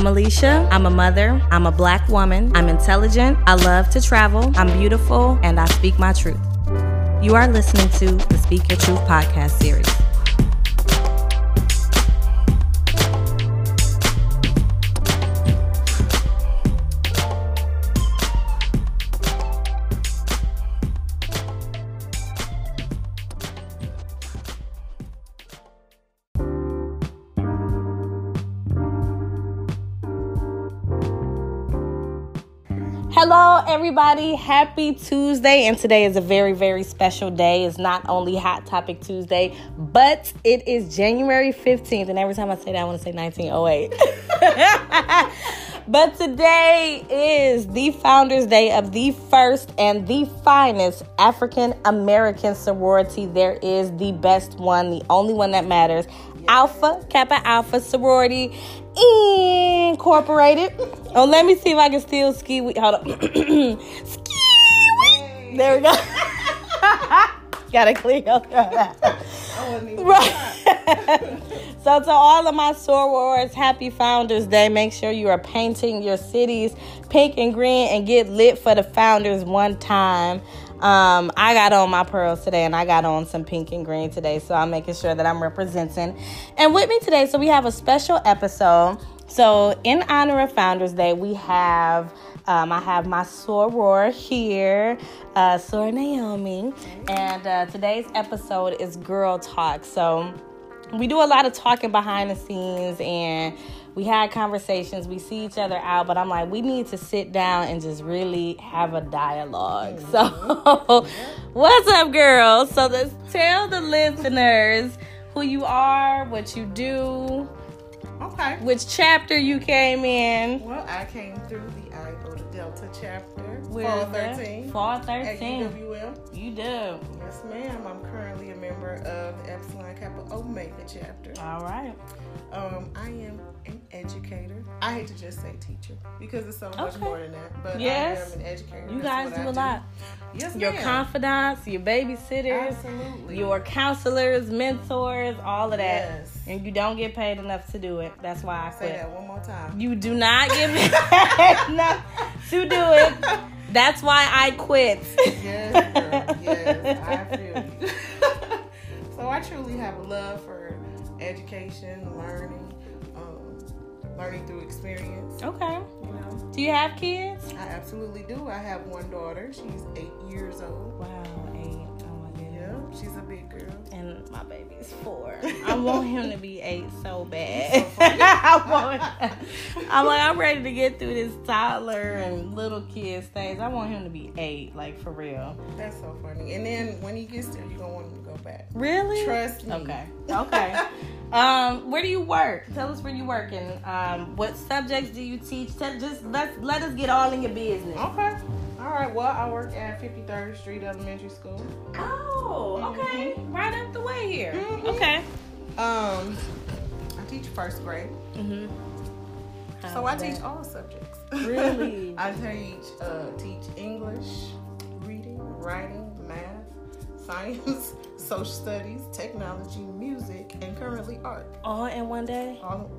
I'm Allicia. I'm a mother. I'm a black woman. I'm intelligent. I love to travel. I'm beautiful and I speak my truth. You are listening to the Speak Your Truth podcast series. Everybody. Happy Tuesday. And today is a very, very special day. It's not only Hot Topic Tuesday, but it is January 15th. And every time I say that, I want to say 1908. but today is the Founders Day of the first and the finest African American sorority. There is the best one, the only one that matters. Alpha Kappa Alpha Sorority Incorporated. Oh, let me see if I can still ski. We- Hold up. ski. There we go. Gotta clean up. right. so to all of my sorors, happy Founders Day. Make sure you are painting your cities pink and green and get lit for the founders one time. Um, I got on my pearls today and I got on some pink and green today, so I'm making sure that I'm representing. And with me today, so we have a special episode. So, in honor of Founders Day, we have um, I have my soror here, uh, Sor Naomi, and uh, today's episode is Girl Talk. So, we do a lot of talking behind the scenes and we had conversations, we see each other out, but I'm like, we need to sit down and just really have a dialog mm-hmm. So, what's up, girls? So, let's tell the listeners who you are, what you do. Okay. Which chapter you came in? Well, I came through the Iota Delta chapter. Fall 13. Fall 13. At UWM. You do. Yes, ma'am. I'm currently a member of Epsilon Kappa Omega chapter. All right. Um, I am an educator. I hate to just say teacher because it's so much more than that. But yes. I am an educator. You guys do a lot. Yes, your ma'am. confidants, your babysitters, Absolutely. your counselors, mentors, all of that. Yes. And you don't get paid enough to do it. That's why I quit. say that one more time. You do not get paid enough to do it. That's why I quit. yes, girl. Yes, I feel you. so I truly have a love for education, learning, um, learning through experience. Okay. You know. Do you have kids? I absolutely do. I have one daughter. She's eight years old. Wow, eight. Oh my goodness. Yeah, she's a big girl. And my baby's four. I want him to be eight so bad. So I want, I'm like, I'm ready to get through this toddler and little kid stage. I want him to be eight, like for real. That's so funny. And then when he gets there, you're gonna want him to go back. Really? Trust me. Okay. Okay. um, where do you work? Tell us where you work and um, what subjects do you teach? Tell, just let let us get all in your business. Okay. All right. Well, I work at 53rd Street Elementary School. Oh, okay. Mm-hmm. Right up the way here. Mm-hmm. Okay. Um, I teach first grade. Mm-hmm. so I that? teach all subjects. Really? I teach uh, teach English, reading, writing, math, science, social studies, technology, music, and currently art. All in one day. All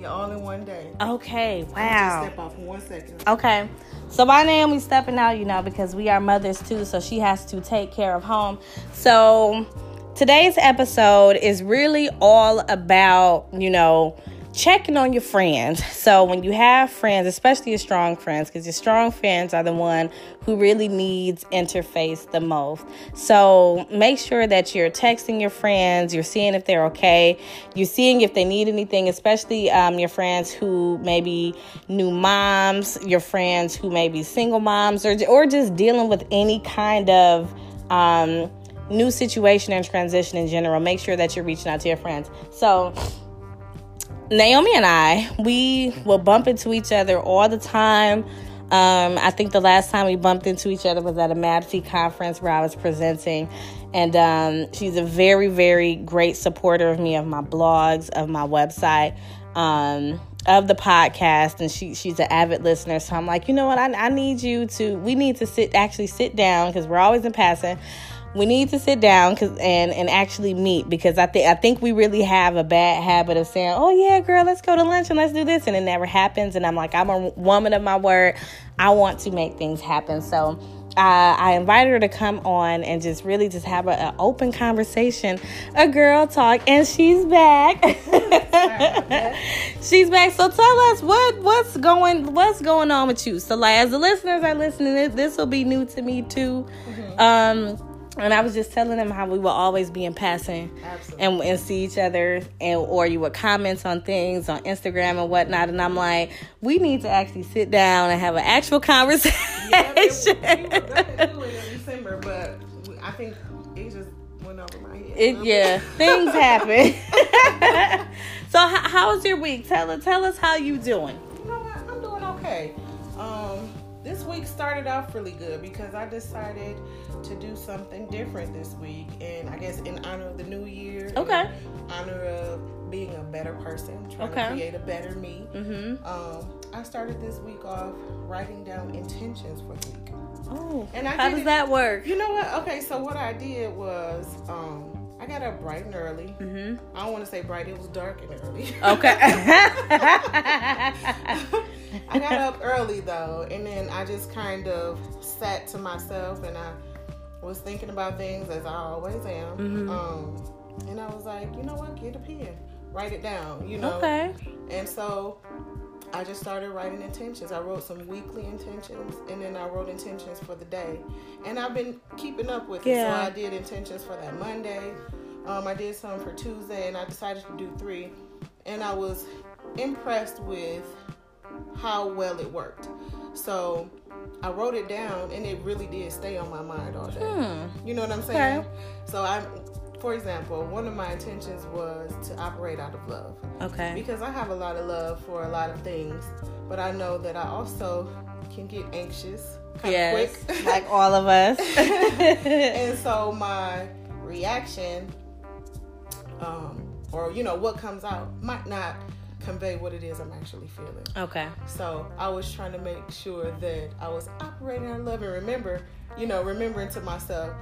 yeah, all in one day. Okay, wow. Step off for one second. Okay. So by Naomi stepping out, you know, because we are mothers too, so she has to take care of home. So today's episode is really all about, you know, checking on your friends. So when you have friends, especially your strong friends, because your strong friends are the one who really needs interface the most. So make sure that you're texting your friends, you're seeing if they're okay, you're seeing if they need anything, especially um, your friends who may be new moms, your friends who may be single moms, or or just dealing with any kind of um, new situation and transition in general. Make sure that you're reaching out to your friends. So Naomi and I, we will bump into each other all the time. Um, I think the last time we bumped into each other was at a MAPC conference where I was presenting. And um, she's a very, very great supporter of me, of my blogs, of my website, um, of the podcast. And she, she's an avid listener. So I'm like, you know what? I, I need you to, we need to sit, actually sit down because we're always in passing we need to sit down cause, and and actually meet because I think I think we really have a bad habit of saying, "Oh yeah, girl, let's go to lunch and let's do this," and it never happens. And I'm like, I'm a woman of my word. I want to make things happen. So. Uh, I invited her to come on and just really just have an open conversation, a girl talk, and she's back. she's back. So tell us what what's going what's going on with you. So like as the listeners are listening, this, will be new to me too. Mm-hmm. Um, and I was just telling them how we will always be in passing and, and see each other, and or you would comment on things on Instagram and whatnot. And I'm like, we need to actually sit down and have an actual conversation. Yeah, it, we were gonna do it in December, but I think it just went over my head. It, yeah, things happen. so, how, how was your week? Tell tell us how you doing. You know what? I'm doing okay. Um, week started off really good because I decided to do something different this week, and I guess in honor of the new year, okay, honor of being a better person, trying okay. to create a better me. Mm-hmm. Um, I started this week off writing down intentions for the week. Oh, and I how does it, that work? You know what? Okay, so what I did was. Um, I got up bright and early. Mm-hmm. I don't want to say bright; it was dark and early. Okay. I got up early though, and then I just kind of sat to myself and I was thinking about things as I always am. Mm-hmm. Um, and I was like, you know what? Get a pen, write it down. You know. Okay. And so I just started writing intentions. I wrote some weekly intentions, and then I wrote intentions for the day. And I've been keeping up with yeah. it. So I did intentions for that Monday. Um, I did some for Tuesday, and I decided to do three. And I was impressed with how well it worked. So I wrote it down and it really did stay on my mind all day. Hmm. You know what I'm saying? Okay. So I for example, one of my intentions was to operate out of love. Okay. Because I have a lot of love for a lot of things, but I know that I also can get anxious yes, quick. like all of us. and so my reaction, um, or you know, what comes out might not convey what it is I'm actually feeling. Okay. So I was trying to make sure that I was operating on love and remember, you know, remembering to myself,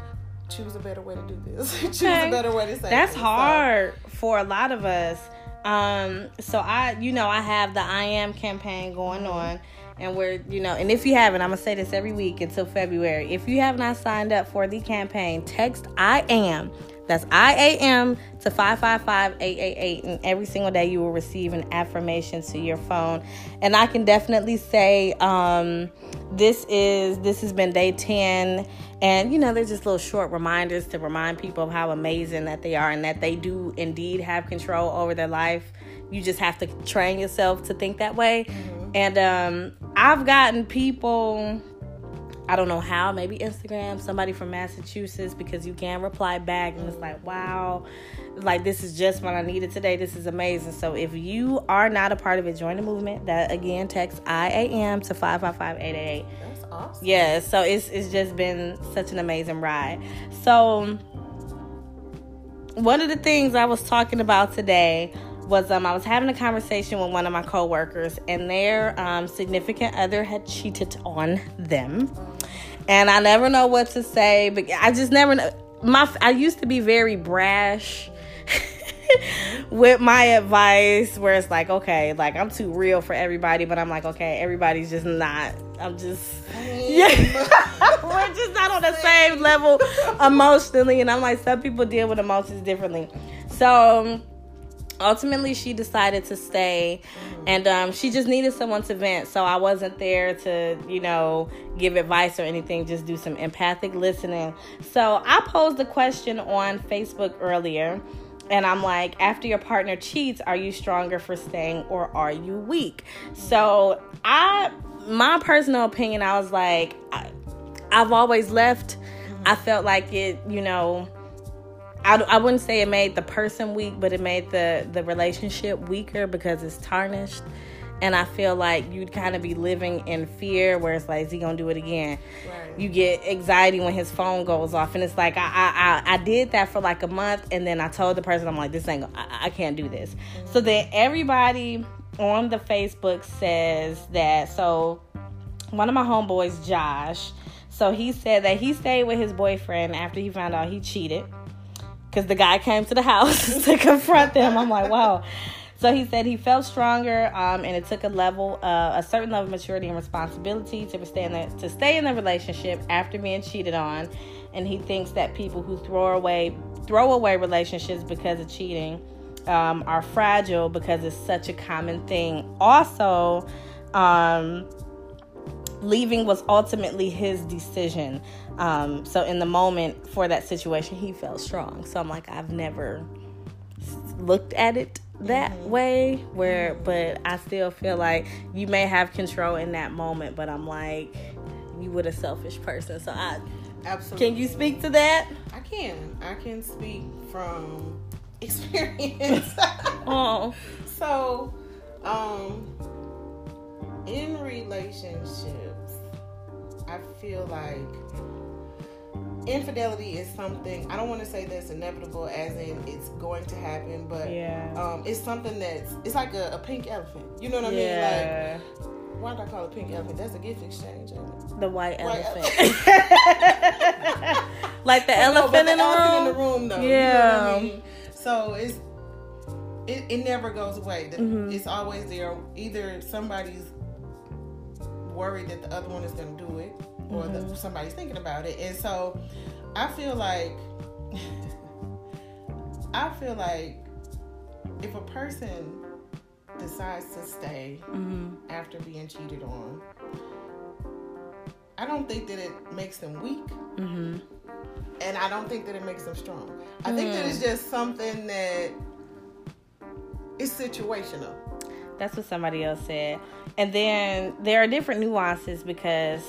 choose a better way to do this. choose okay. a better way to say That's this. hard so, for a lot of us. Um, so I, you know, I have the I am campaign going mm-hmm. on and we're you know and if you haven't i'm gonna say this every week until february if you have not signed up for the campaign text i am that's IAM to 555-888 and every single day you will receive an affirmation to your phone. And I can definitely say um, this is this has been day 10 and you know they're just little short reminders to remind people of how amazing that they are and that they do indeed have control over their life. You just have to train yourself to think that way. Mm-hmm. And um, I've gotten people I don't know how, maybe Instagram, somebody from Massachusetts, because you can reply back and it's like, wow, like this is just what I needed today. This is amazing. So if you are not a part of it, join the movement. That again, text IAM to 555 That's awesome. Yeah, so it's it's just been such an amazing ride. So one of the things I was talking about today was um, I was having a conversation with one of my coworkers, and their um, significant other had cheated on them and I never know what to say. But I just never know. My I used to be very brash. with my advice where it's like okay like i'm too real for everybody but i'm like okay everybody's just not i'm just yeah we're just not on the same level emotionally and i'm like some people deal with emotions differently so um, ultimately she decided to stay and um, she just needed someone to vent so i wasn't there to you know give advice or anything just do some empathic listening. So i posed a question on facebook earlier and i'm like after your partner cheats are you stronger for staying or are you weak? So i my personal opinion i was like I, i've always left. I felt like it you know I, I wouldn't say it made the person weak, but it made the the relationship weaker because it's tarnished. And I feel like you'd kind of be living in fear, where it's like, is he gonna do it again? Right. You get anxiety when his phone goes off, and it's like I, I I, I did that for like a month, and then I told the person, I'm like, this ain't, I, I can't do this. Mm-hmm. So then everybody on the Facebook says that. So one of my homeboys, Josh, So he said that he stayed with his boyfriend after he found out he cheated because the guy came to the house to confront them. I'm like, wow. So he said he felt stronger, um, and it took a level, uh, a certain level of maturity and responsibility to stay in the, to stay in the relationship after being cheated on. And he thinks that people who throw away throw away relationships because of cheating um, are fragile because it's such a common thing. Also, um, leaving was ultimately his decision. Um, so in the moment for that situation, he felt strong. So I'm like, I've never looked at it that mm-hmm. way where but I still feel like you may have control in that moment but I'm like you were a selfish person. So I absolutely. can you speak to that? I can. I can speak from experience. Oh. So um in relationships I feel like infidelity is something I don't want to say that's inevitable as in it's going to happen, but yeah. um, it's something that's it's like a, a pink elephant. You know what I yeah. mean? Like why do I call it pink elephant? That's a gift exchange. The white, white elephant. elephant. like the elephant, no, in, the elephant in the room. though. Yeah. You know I mean? So it's it, it never goes away. Mm-hmm. It's always there. Either somebody's worried that the other one is going to do it, or mm-hmm. somebody's thinking about it. And so I feel like I feel like if a person decides to stay mm-hmm. after being cheated on, I don't think that it makes them weak. Mm-hmm. And I don't think that it makes them strong. I think that it's mm. just something that is situational. That's what somebody else said. And then there are different nuances because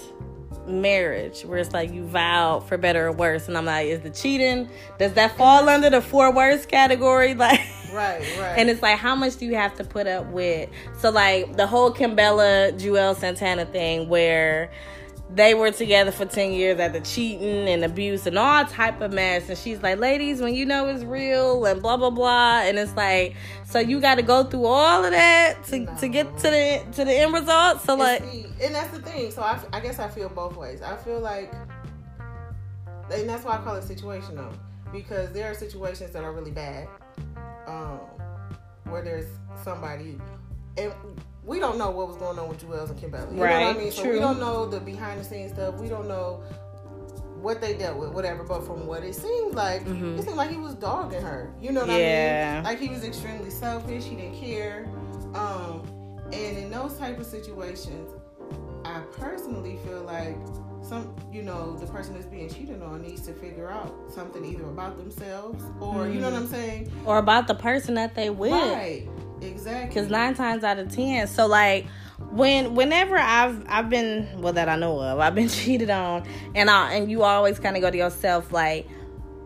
marriage where it's like you vow for better or worse and i'm like is the cheating does that fall under the for worst category? Like right right. and it's like how much do you have to put up with? So like the whole kimbella juelz santana thing where they were together for 10 years at the cheating and abuse and all type of mess. And she's like ladies when you know it's real and blah blah blah. And it's like so you got to go through all of that to, no. to get to the to the end result so like and that's the thing. So I, I guess i feel both ways. I feel like and that's why i call it situational because there are situations that are really bad um, where there's somebody and we don't know what was going on with Juelz and Kimbella. You right. know what I mean? So True. we don't know the behind the scenes stuff. We don't know what they dealt with, whatever. But from what it seemed like, mm-hmm. it seemed like he was dogging her. You know what yeah. I mean? Like he was extremely selfish. He didn't care. Um, and in those type of situations, I personally feel like some, you know, the person that's being cheated on needs to figure out something either about themselves or, mm-hmm. you know what I'm saying, or about the person that they with. Right. Exactly. Because nine times out of ten, so like when whenever I've I've been well that I know of, I've been cheated on, and I and you always kind of go to yourself like,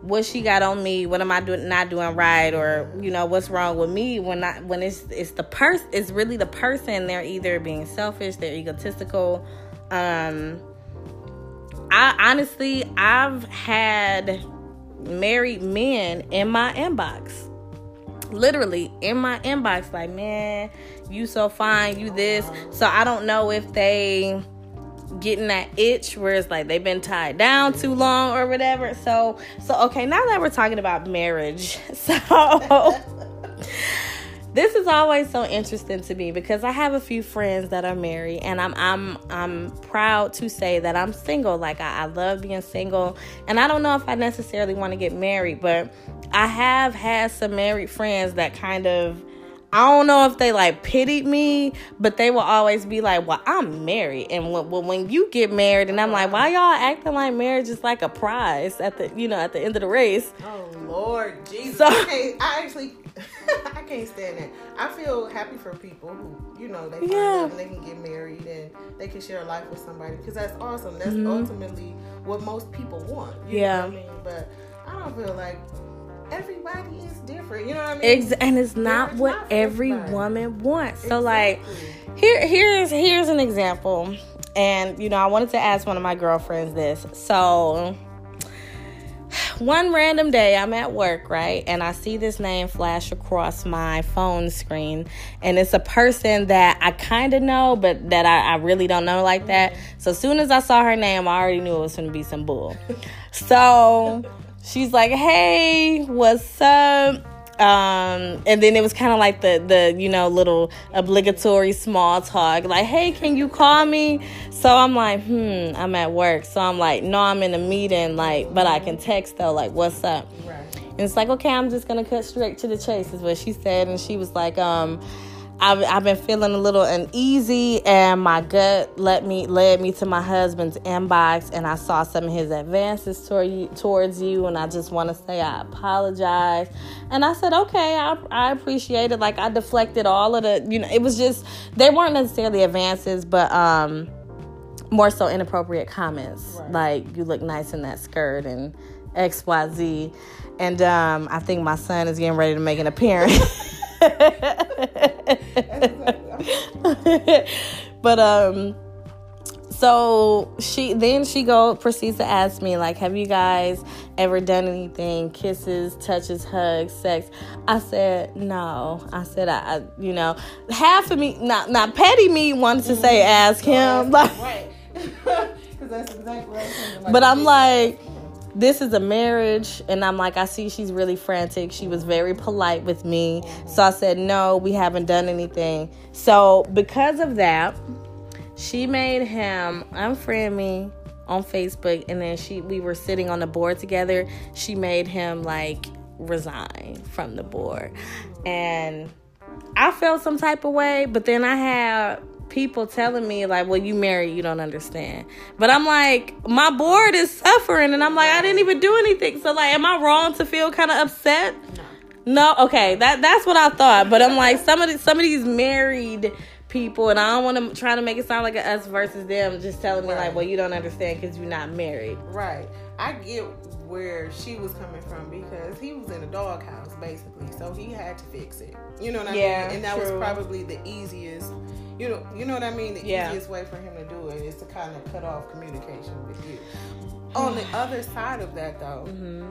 what she got on me? What am I doing not doing right? Or you know what's wrong with me? When I when it's it's the person, it's really the person. They're either being selfish, they're egotistical. Um, I honestly I've had married men in my inbox literally in my inbox like man you so fine you this. So i don't know if they getting that itch where it's like they've been tied down too long or whatever. So so okay now that we're talking about marriage so this is always so interesting to me because I have a few friends that are married and I'm I'm I'm proud to say that I'm single. Like I, I love being single and I don't know if I necessarily want to get married, but I have had some married friends that kind of I don't know if they like pitied me, but they will always be like, "Well, I'm married," and when, when you get married, and I'm like, "Why y'all acting like marriage is like a prize at the you know at the end of the race?" Oh Lord Jesus! So, I, I actually I can't stand that. I feel happy for people who, you know, they find yeah. and they can get married and they can share a life with somebody because that's awesome. That's mm-hmm. ultimately what most people want. yeah. I mean? But I don't feel like everybody is different. You know what I mean? Ex- and it's not what not every everybody. woman wants. So exactly. like here here's here's an example. And you know, I wanted to ask one of my girlfriends this. So one random day I'm at work, right? And I see this name flash across my phone screen. And it's a person that I kind of know, but that I, I, really don't know like that. So as soon as I saw her name, I already knew it was going to be some bull. So she's like, hey, what's up? Um and then it was kind of like the the you know little obligatory small talk like hey can you call me? So i'm like hmm i'm at work. So i'm like no i'm in a meeting like but i can text though like what's up? Right. and it's like okay i'm just gonna cut straight to the chase is what she said. And she was like um I've, I've been feeling a little uneasy and my gut led me led me to my husband's inbox and I saw some of his advances toward you, towards you and I just want to say I apologize. And I said okay I, I appreciate it. Like I deflected all of the you know it was just they weren't necessarily advances but um more so inappropriate comments. Right. like you look nice in that skirt and XYZ and um I think my son is getting ready to make an appearance but um so she then she go proceeds to ask me like have you guys ever done anything? Kisses touches hugs sex? I said no. I said i, I you know half of me not not petty me wanted to say ask him. Like right. That's exactly what but i'm like this is a marriage and i'm like i see she's really frantic. She was very polite with me. So i said no we haven't done anything. So because of that she made him unfriend me on facebook and then she we were sitting on the board together. She made him like resign from the board. And i felt some type of way but then i had people telling me like, "Well, you married, you don't understand." But I'm like, my board is suffering, and I'm like, I didn't even do anything. So like, am I wrong to feel kind of upset? No. no. Okay, that that's what I thought. But I'm like, some of the, some of these married people, and I don't want to try to make it sound like a us versus them, just telling me right. like, "Well, you don't understand because you're not married." Right. I get where she was coming from because he was in a doghouse basically, so he had to fix it. You know what I yeah, mean? And that true. was probably the easiest you know, you know what I mean. The yeah. easiest way for him to do it is to kind of cut off communication with you. On the other side of that, though, mm-hmm.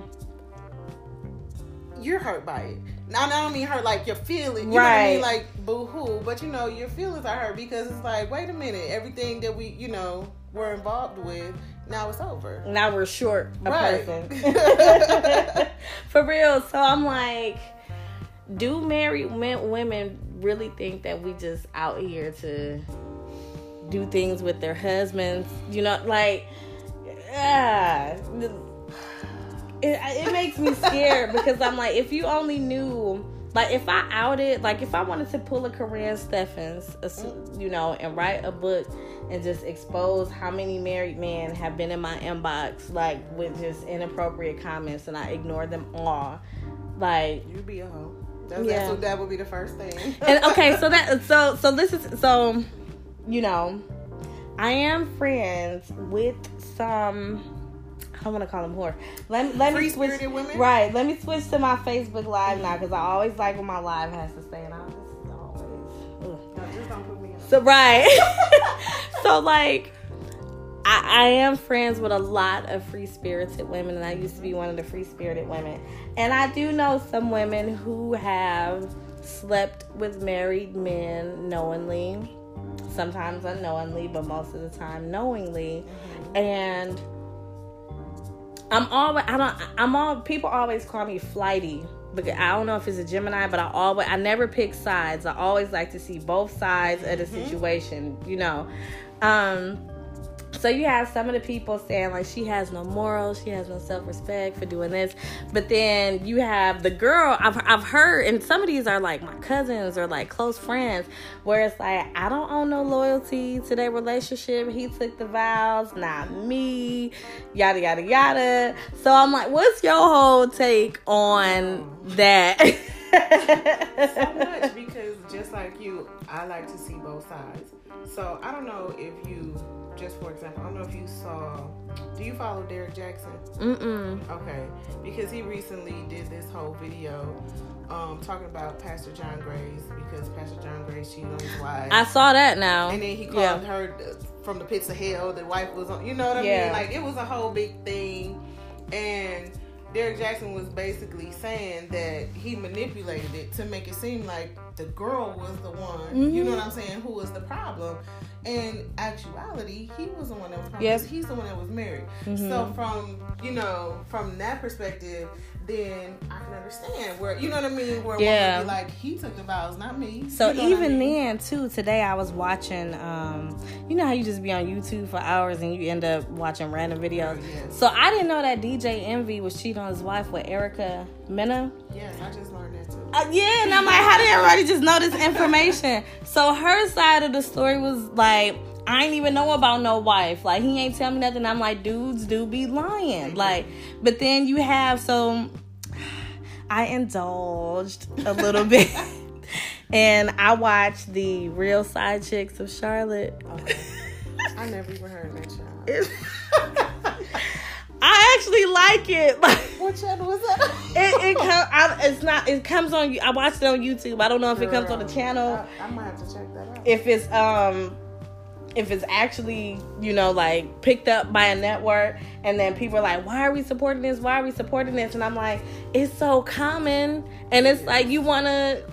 you're hurt by it. Now, I don't mean hurt like your feelings, you right. know what I mean, like boo hoo, but you know your feelings are hurt because it's like, wait a minute, everything that we, you know, were involved with, now it's over. Now we're short a right. person. For real. So I'm like, do married women really think that we just out here to do things with their husbands. You know, like, ah, it, it makes me scared because I'm like, if you only knew, like, if I outed, like, if I wanted to pull a Karrine Steffans, you know, and write a book and just expose how many married men have been in my inbox, like, with just inappropriate comments, and I ignore them all, like, you be a hoe. That's, yeah. That's, that would be the first thing. and okay, so that so so this is so you know, I am friends with some. I want to call them whore. Let, let Free me switch. Women? Right. Let me switch to my Facebook Live now because I always like what my live has to say, and I just always. No, just don't put me. On. So right. so like I, I am friends with a lot of free spirited women, and I used to be one of the free spirited women. And I do know some women who have slept with married men knowingly, sometimes unknowingly, but most of the time knowingly. And I'm always I don't I'm all people always call me flighty because I don't know if it's a Gemini, but I always I never pick sides. I always like to see both sides of the mm-hmm. situation, you know. Um so you have some of the people saying like she has no morals, she has no self respect for doing this, but then you have the girl. I've I've heard, and some of these are like my cousins or like close friends, where it's like I don't own no loyalty to their relationship. He took the vows, not me. Yada yada yada. So I'm like, what's your whole take on that? so much because just like you, I like to see both sides. So I don't know if you just for example, I don't know if you saw. Do you follow Derrick Jaxn? Mm-mm. Okay, because he recently did this whole video um, talking about Pastor John Gray because Pastor John Gray cheated on his wife. I saw that now. And then he called yeah. her from the pits of hell. The wife was on. You know what I yeah. mean? Like it was a whole big thing, and Derrick Jaxn was basically saying that he manipulated it to make it seem like the girl was the one, mm-hmm. you know what I'm saying, who was the problem. In actuality, he was the one that was problem. Yep. He's the one that was married. Mm-hmm. So from you know from that perspective, then I can understand where you know what I mean. Where yeah, like he took the vows, not me. So you know even I mean? then too, today I was watching. um You know how you just be on YouTube for hours and you end up watching random videos. Oh, yes. So I didn't know that DJ Envy was cheating on his wife with Erica Mena. Yes, I just learned that too. Uh, yeah, and I'm like, how did everybody just know this information? so her side of the story was like I ain't even know about no wife. Like he ain't tell me nothing. I'm like, dudes do be lying. Like, but then you have so I indulged a little bit. and I watched the Real Side Chicks of Charlotte. Okay. I never even heard of that show. I actually like it. what channel was that? it it com- it's not. It comes on. I watched it on YouTube. I don't know if Girl, it comes on the channel. I, I might have to check that out. If it's um if it's actually you know like picked up by a network and then people are like why are we supporting this? Why are we supporting this? And i'm like it's so common. And it's like you want to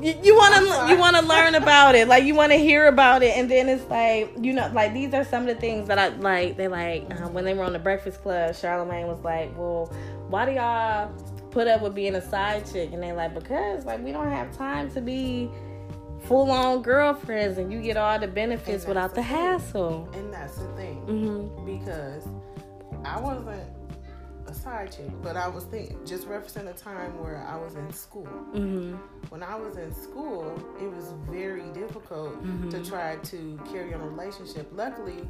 you, you want to you want to learn about it. Like you want to hear about it. And then it's like you know like these are some of the things that i like they like uh, when they were on the breakfast club charlemagne was like well why do y'all put up with being a side chick? And they like because like we don't have time to be full on girlfriends and you get all the benefits without the, the hassle. And that's the thing. Mm-hmm. Because I wasn't a side chick, but I was thinking, just referencing a time where I was in school. Mm-hmm. When I was in school, it was very difficult mm-hmm. to try to carry on a relationship. Luckily,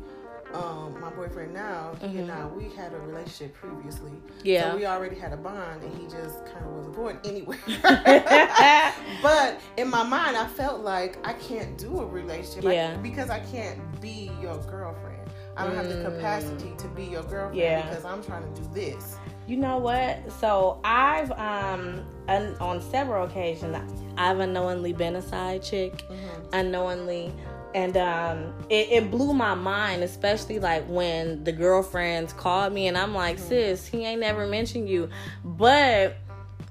um, my boyfriend now, mm-hmm. he and I, we had a relationship previously. Yeah. So we already had a bond and he just kind of wasn't going anywhere. but in my mind, I felt like I can't do a relationship yeah. I, because I can't be your girlfriend. I don't mm. have the capacity to be your girlfriend yeah. because I'm trying to do this. You know what? So I've um on several occasions I've unknowingly been a side chick, mm-hmm. unknowingly and um, it, it, blew my mind, especially like when the girlfriends called me, and I'm like, mm-hmm. sis, he ain't never mentioned you, but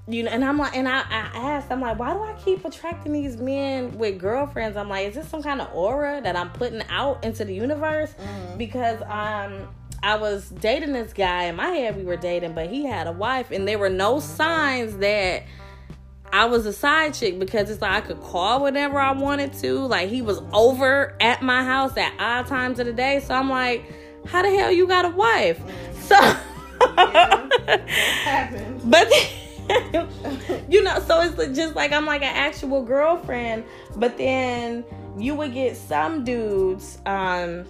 you know, and I'm like, and I, I asked, I'm like, why do I keep attracting these men with girlfriends? I'm like, is this some kind of aura that I'm putting out into the universe? Mm-hmm. Because um, I was dating this guy in my head, we were dating, but he had a wife, and there were no mm-hmm. signs that I was a side chick because it's like I could call whenever I wanted to. Like he was over at my house at odd times of the day. So I'm like, how the hell you got a wife? So but you know, so it's just like I'm like an actual girlfriend, but then you would get some dudes um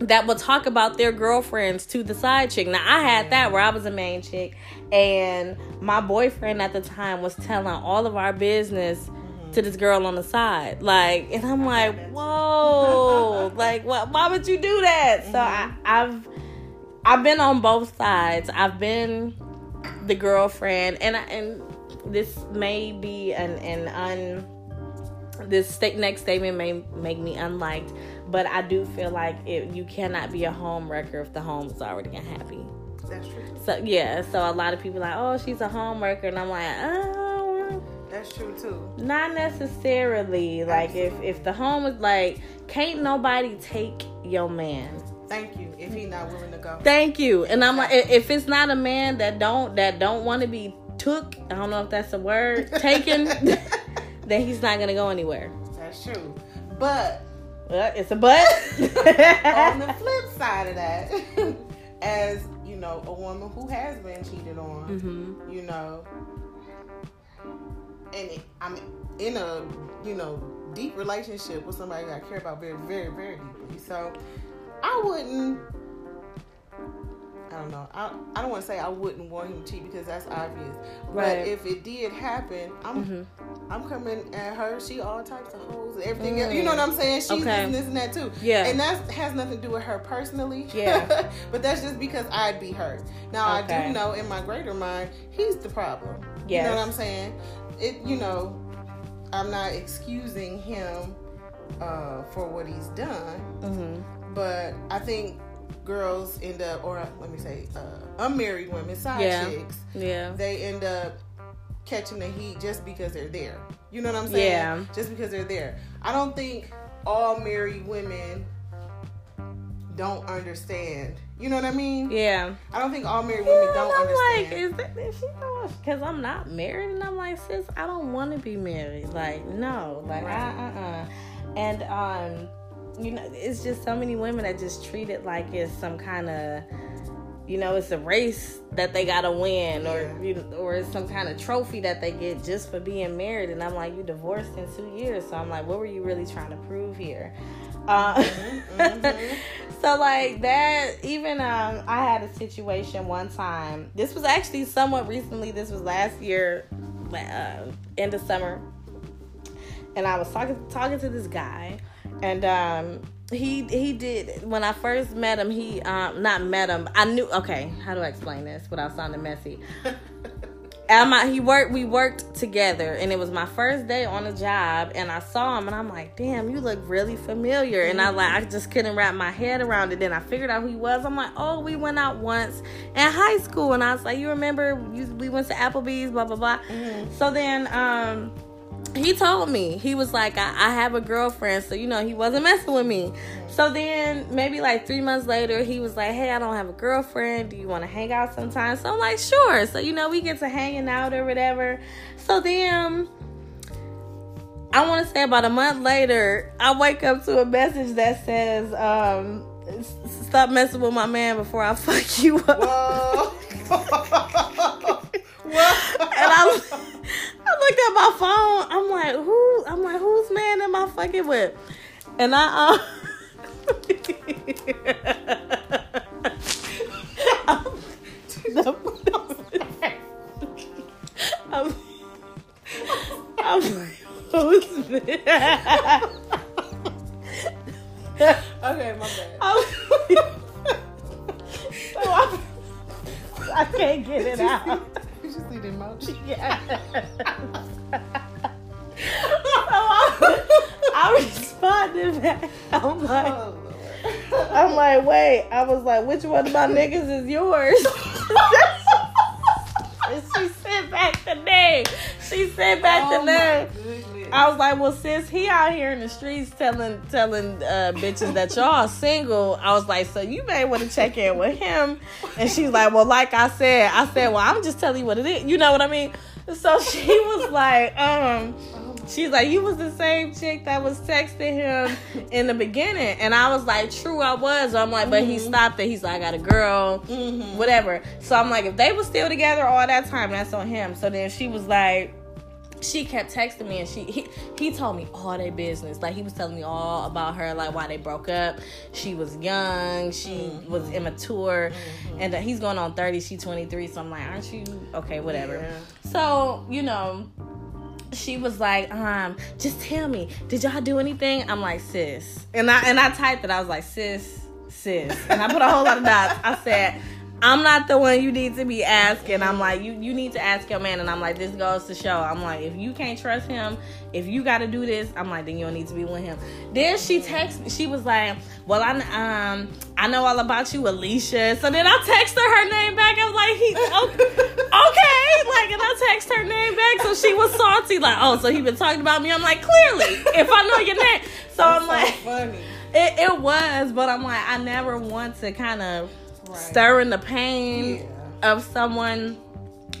that will talk about their girlfriends to the side chick. Now I had that where I was a main chick and my boyfriend at the time was telling all of our business mm-hmm. to this girl on the side. Like and I'm like, Whoa, like what why would you do that? Mm-hmm. So I, I've I've been on both sides. I've been the girlfriend and I, and this may be an an un this st- next statement may make me unliked, but I do feel like it, you cannot be a home wrecker if the home is already unhappy. That's true. So yeah, so a lot of people like, oh, she's a home wrecker, and I'm like, oh. That's true too. Not necessarily. Like if if the home is like, can't nobody take your man. Thank you. If he's not willing to go. Thank you. And I'm like, if it's not a man that don't that don't want to be took, I don't know if that's a word, taken, then he's not gonna go anywhere. That's true. But well, it's a but. on the flip side of that, as you know, a woman who has been cheated on, mm-hmm. you know, and it, I'm in a you know deep relationship with somebody that I care about very, very, very deeply. So I wouldn't I don't know. I, I don't want to say I wouldn't want him to cheat because that's obvious. Right. But if it did happen, I'm mm-hmm. I'm coming at her. She all types of hoes and everything. Mm. Else. You know what I'm saying? She's okay. this and that too. Yeah. And that has nothing to do with her personally. Yeah. but that's just because I'd be hurt. Now okay. I do know in my greater mind he's the problem. Yes. You know what I'm saying? It. You know, I'm not excusing him uh, for what he's done. Mm-hmm. But I think girls end up, or let me say, uh, unmarried women, side Yeah. chicks, Yeah. they end up catching the heat just because they're there. You know what I'm saying? Yeah. Just because they're there. I don't think all married women don't understand. You know what I mean? Yeah. I don't think all married women don't I'm understand. like, is that is she? Because I'm not married, and I'm like, sis, I don't want to be married. Like, no, like, Right. uh, uh, uh. And um, you know, it's just so many women that just treat it like it's some kind of, you know, it's a race that they gotta win, or Yeah. you, or it's some kind of trophy that they get just for being married. And I'm like, you divorced in two years, so I'm like, what were you really trying to prove here? Uh, mhm. so like that even um i had a situation one time this was actually somewhat recently this was last year uh, end of summer and i was talking talking to this guy and um he he did when i first met him he um not met him i knew okay how do i explain this without sounding messy Am I, he worked. We worked together, and it was my first day on the job. And I saw him, and I'm like, "Damn, you look really familiar." And I like, I just couldn't wrap my head around it. Then I figured out who he was. I'm like, "Oh, we went out once in high school." And I was like, "You remember? You, we went to Applebee's, blah blah blah." So then, um, he told me he was like, I, I have a girlfriend, so you know he wasn't messing with me. So then maybe like three months later, he was like, Hey, I don't have a girlfriend. Do you want to hang out sometime? So I'm like, Sure. So you know we get to hanging out or whatever. So then. I want to say about a month later, I wake up to a message that says, um, "Stop messing with my man before I fuck you up." Whoa. And I, I looked at my phone. I'm like, who? I'm like, whose man am I fucking with? And I, um, I'm, I'm like, who's man? okay, my bad. I'm, so I, I can't get it out. You just need emoji. Yeah. I, responded back. I'm like, Oh, I'm like, wait. I was like, which one of my niggas is yours? and she sent back the name. She sent back Oh, the name. I was like, well, sis, he out here in the streets telling telling uh, bitches that y'all single. I was like, so you may want to check in with him. And she's like, well, like I said, I said, well, I'm just telling you what it is. You know what I mean? So she was like, um, she's like, you was the same chick that was texting him in the beginning, and I was like, true, I was. I'm like, but he stopped it. He's like, I got a girl, Mhm. whatever. So I'm like, if they were still together all that time, that's on him. So then she was like she kept texting me and she he, he told me all their business. Like he was telling me all about her like why they broke up. She was young. She Mm-hmm. was immature. And uh, he's going on 30 she 23 so i'm like aren't you okay whatever. Yeah. so you know she was like um just tell me did y'all do anything? I'm like sis. And i and i typed it. I was like sis sis. And i put a whole lot of dots. I said I'm not the one you need to be asking. I'm like, you you need to ask your man. And I'm like, this goes to show. I'm like, if you can't trust him, if you got to do this, I'm like, then you don't need to be with him. Then she texted me. She was like, well, I um I know all about you, Allicia. So then I texted her her name back. I was like, he okay, okay. Like, and I text her name back. So she was salty. Like, oh, so he been talking about me. I'm like, clearly, if I know your name. So I'm so like, funny. it, it was, but I'm like, I never want to kind of Right. stirring the pain Yeah. of someone.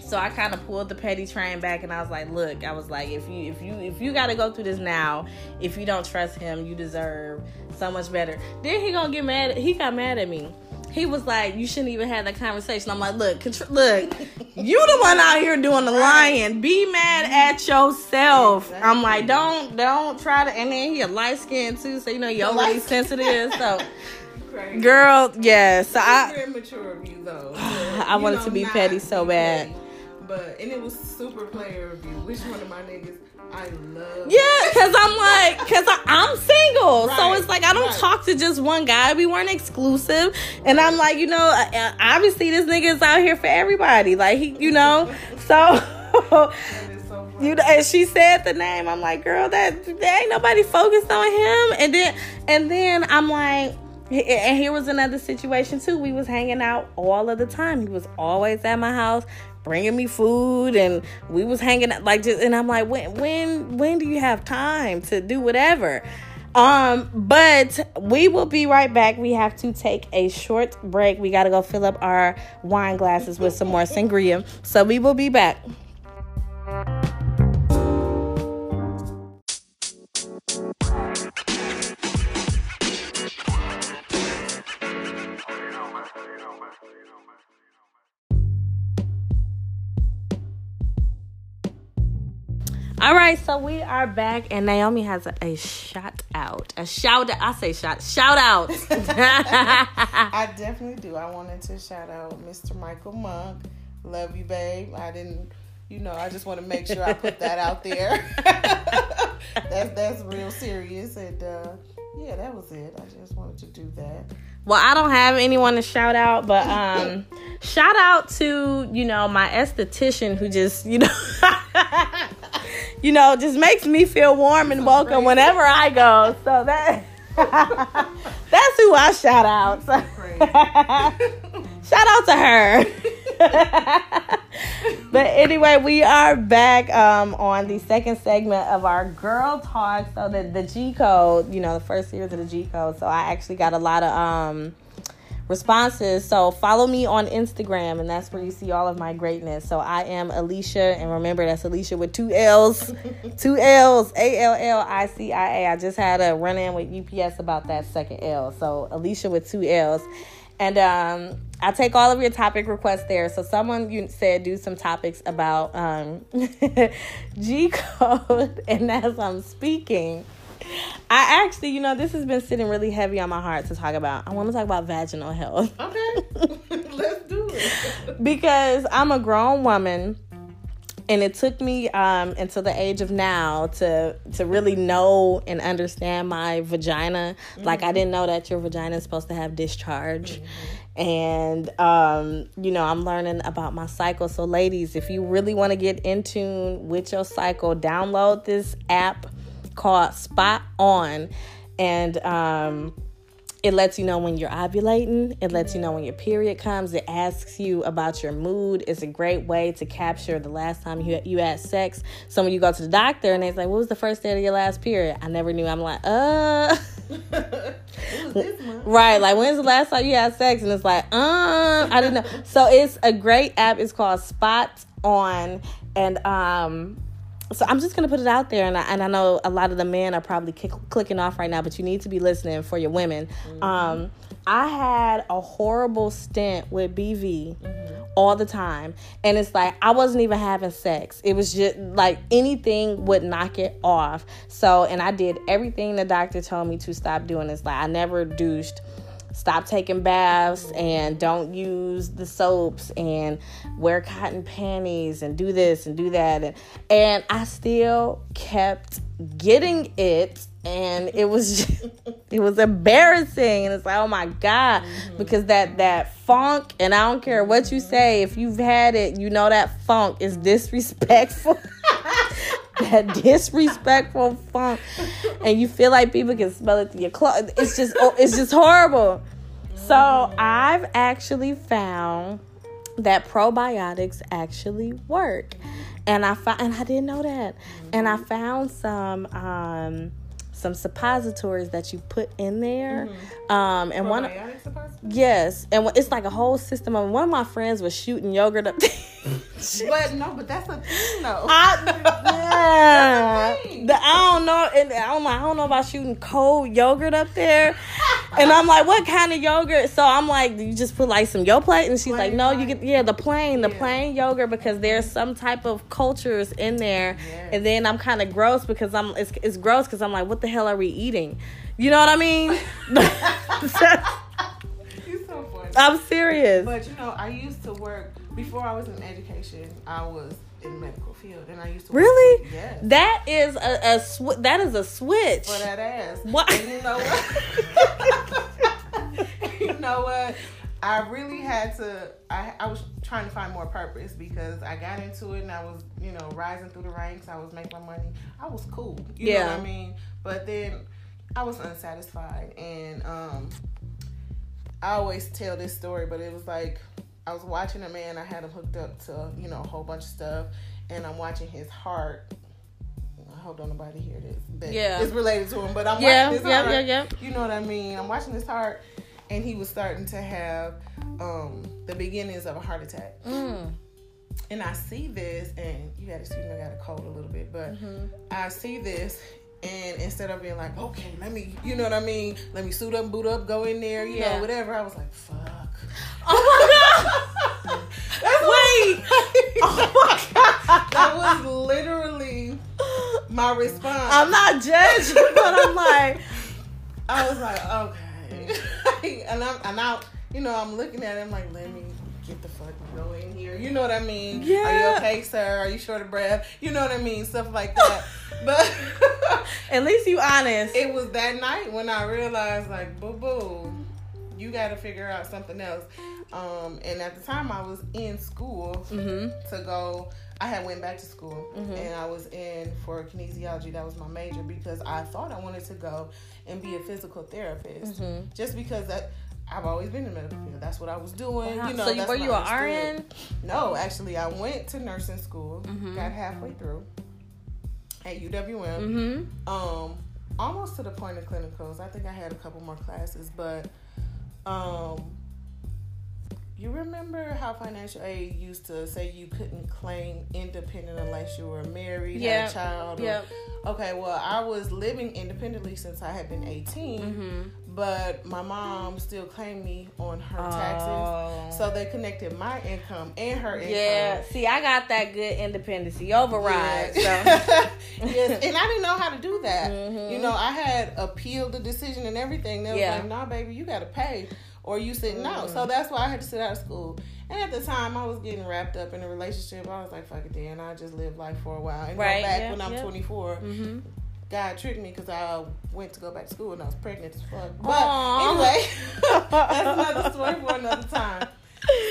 So I kind of pulled the petty train back, and I was like, "Look, I was like, if you if you if you got to go through this now, if you don't trust him, you deserve so much better." Then he gonna get mad. He got mad at me. He was like, "You shouldn't even have that conversation." I'm like, "Look, contr- look, you the one out here doing the lying. Be mad at yourself." I'm like, "Don't don't try to." And then he a light skin too, so you know you're already sensitive. So, Crazy. girl, yeah. So I immature of you though. I You wanted know, to be petty so bad. petty. But and it was super player of you. Which one of my niggas I love? Yeah, cause I'm like, cause I, I'm single, so it's like I don't right. talk to just one guy. We weren't exclusive, and I'm like, you know, uh, uh, obviously this nigga is out here for everybody. Like he, you know, so. You know, and she said the name. I'm like, girl, that there ain't nobody focused on him. And then, and then I'm like, and here was another situation too. We was hanging out all of the time. He was always at my house, bringing me food, and we was hanging out like just. And I'm like, when, when, when do you have time to do whatever? Um, but we will be right back. We have to take a short break. We got to go fill up our wine glasses with some more sangria. So we will be back. All right, so we are back, and Naomi has a, a shout out. A shout out. I say shout shout out. I definitely do. I wanted to shout out Mr. Michael Monk. Love you, babe. I didn't, you know, I just want to make sure I put that out there. that's that's real serious, and uh, yeah, that was it. I just wanted to do that. Well, I don't have anyone to shout out, but um, shout out to you know my esthetician who just you know you know, just makes me feel warm and welcome whenever I go. So that that's who I shout out. So, shout out to her. but anyway, we are back um, on the second segment of our girl talk. So the the G code, you know, the first series of the G code. So I actually got a lot of um responses. So follow me on Instagram, and that's where you see all of my greatness. So I am Allicia, and remember that's Allicia with two L's, two L's, A L L I C I A. I just had a run in with UPS about that second L. So Allicia with two L's. And um, I take all of your topic requests there. So someone you said do some topics about um, G code, and as I'm speaking, I actually, you know, this has been sitting really heavy on my heart to talk about. I want to talk about vaginal health. Okay, let's do it. because I'm a grown woman and it took me um, until the age of now to to really know and understand my vagina. Mm-hmm. Like I didn't know that your vagina is supposed to have discharge. Mm-hmm. And um, you know, I'm learning about my cycle. So ladies, if you really want to get in tune with your cycle, download this app called Spot On. And um, it lets you know when you're ovulating. It lets you know when your period comes. It asks you about your mood. It's a great way to capture the last time you you had sex. So when you go to the doctor and they're like, "What was the first day of your last period?" I never knew. I'm like, uh. right, like when's the last time you had sex? And it's like, uh, I didn't know. So it's a great app. It's called Spot On, and um, so I'm just gonna put it out there, and I, and I know a lot of the men are probably kick, clicking off right now, but you need to be listening for your women. Mm-hmm. Um, I had a horrible stint with BV mm-hmm. all the time, and it's like I wasn't even having sex. It was just like anything would knock it off. So, and I did everything the doctor told me to stop doing. It's like I never douched stop taking baths and don't use the soaps and wear cotton panties and do this and do that. And, and I still kept getting it and it was just, it was embarrassing. And it's like oh my god. Mm-hmm. because that that funk and I don't care what you say if you've had it you know that funk is disrespectful that disrespectful funk, and you feel like people can smell it through your clothes. It's just, oh, it's just horrible. So I've actually found that probiotics actually work, and I found, and I didn't know that, and I found some. Um, some suppositories that you put in there. Mm-hmm. Um, and one, yes, and it's like a whole system. Of one of my friends was shooting yogurt up. but no, but that's a thing though. I, yeah, the, I don't know, and I don't, I don't know about shooting cold yogurt up there. and I'm like, what kind of yogurt? So I'm like, you just put like some Yoplait, and she's plain like, no, you get yeah the plain, the yeah. plain yogurt because there's some type of cultures in there. Yes. And then I'm kind of gross because I'm it's, it's gross because I'm like, what the the hell are we eating? You know what I mean? So. I'm serious. But you know, I used to work before I was in education. I was in medical field, and I used to really. Yes. That is a, a sw- that is a switch for that ass. What? And you know what? you know what? I really had to. I, I was trying to find more purpose because I got into it and I was, you know, rising through the ranks. I was making my money. I was cool. You yeah. know what I mean? But then I was unsatisfied and um, I always tell this story, but it was like I was watching a man. I had him hooked up to you know a whole bunch of stuff, and I'm watching his heart. I hope don't nobody hear this. But Yeah. it's related to him, but I'm Yeah, watching his yeah, heart. yeah, yeah. You know what I mean? I'm watching his heart, and he was starting to have um, the beginnings of a heart attack. Mm. And I see this, and you got to excuse me, I got a cold a little bit, but I see this, and instead of being like, okay, let me, you know what I mean, let me suit up, boot up, go in there, you Yeah. know, whatever. I was like, fuck. Oh my god! Wait! Oh my god! that was literally my response. I'm not judging, but I'm like, I was like, okay, and I'm and I, you know, I'm looking at him like, let me get the fuck here. You know what I mean? Yeah. Are you okay, sir? Are you short of breath? You know what I mean? Stuff like that. but at least you honest. it was that night when I realized, like, boo boo, you got to figure out something else. Um, and at the time, I was in school mm-hmm. to go. I had went back to school and I was in for kinesiology. That was my major because I thought I wanted to go and be a physical therapist. Mhm. Just because that I've always been in the medical field. That's what I was doing. Wow. You know, so you, were you an. RN? No, actually, I went to nursing school. Mhm. Got halfway through at UWM. Mm-hmm. Um, almost to the point of clinicals. I think I had a couple more classes, but um, you remember how financial aid used to say you couldn't claim independent unless you were married, Yeah. had a child. or- Yep. Okay, well, I was living independently since I had been 18, Mm-hmm. But my mom still claimed me on her Oh. taxes. So they connected my income and her income. Yeah. See, I got that good independency override. Yeah. So yes, and I didn't know how to do that. Mhm. You know, I had appealed the decision and everything. They were Yeah. like, "Nah, baby, you got to pay, or you sitting out." Mm. So that's why I had to sit out of school. And at the time, I was getting wrapped up in a relationship. I was like, "Fuck it, then I just live life for a while and Right, go back yeah, when I'm yeah. 24." mm-hmm. God tricked me because I went to go back to school and I was pregnant as fuck. But Aw. anyway, that's another story for another time.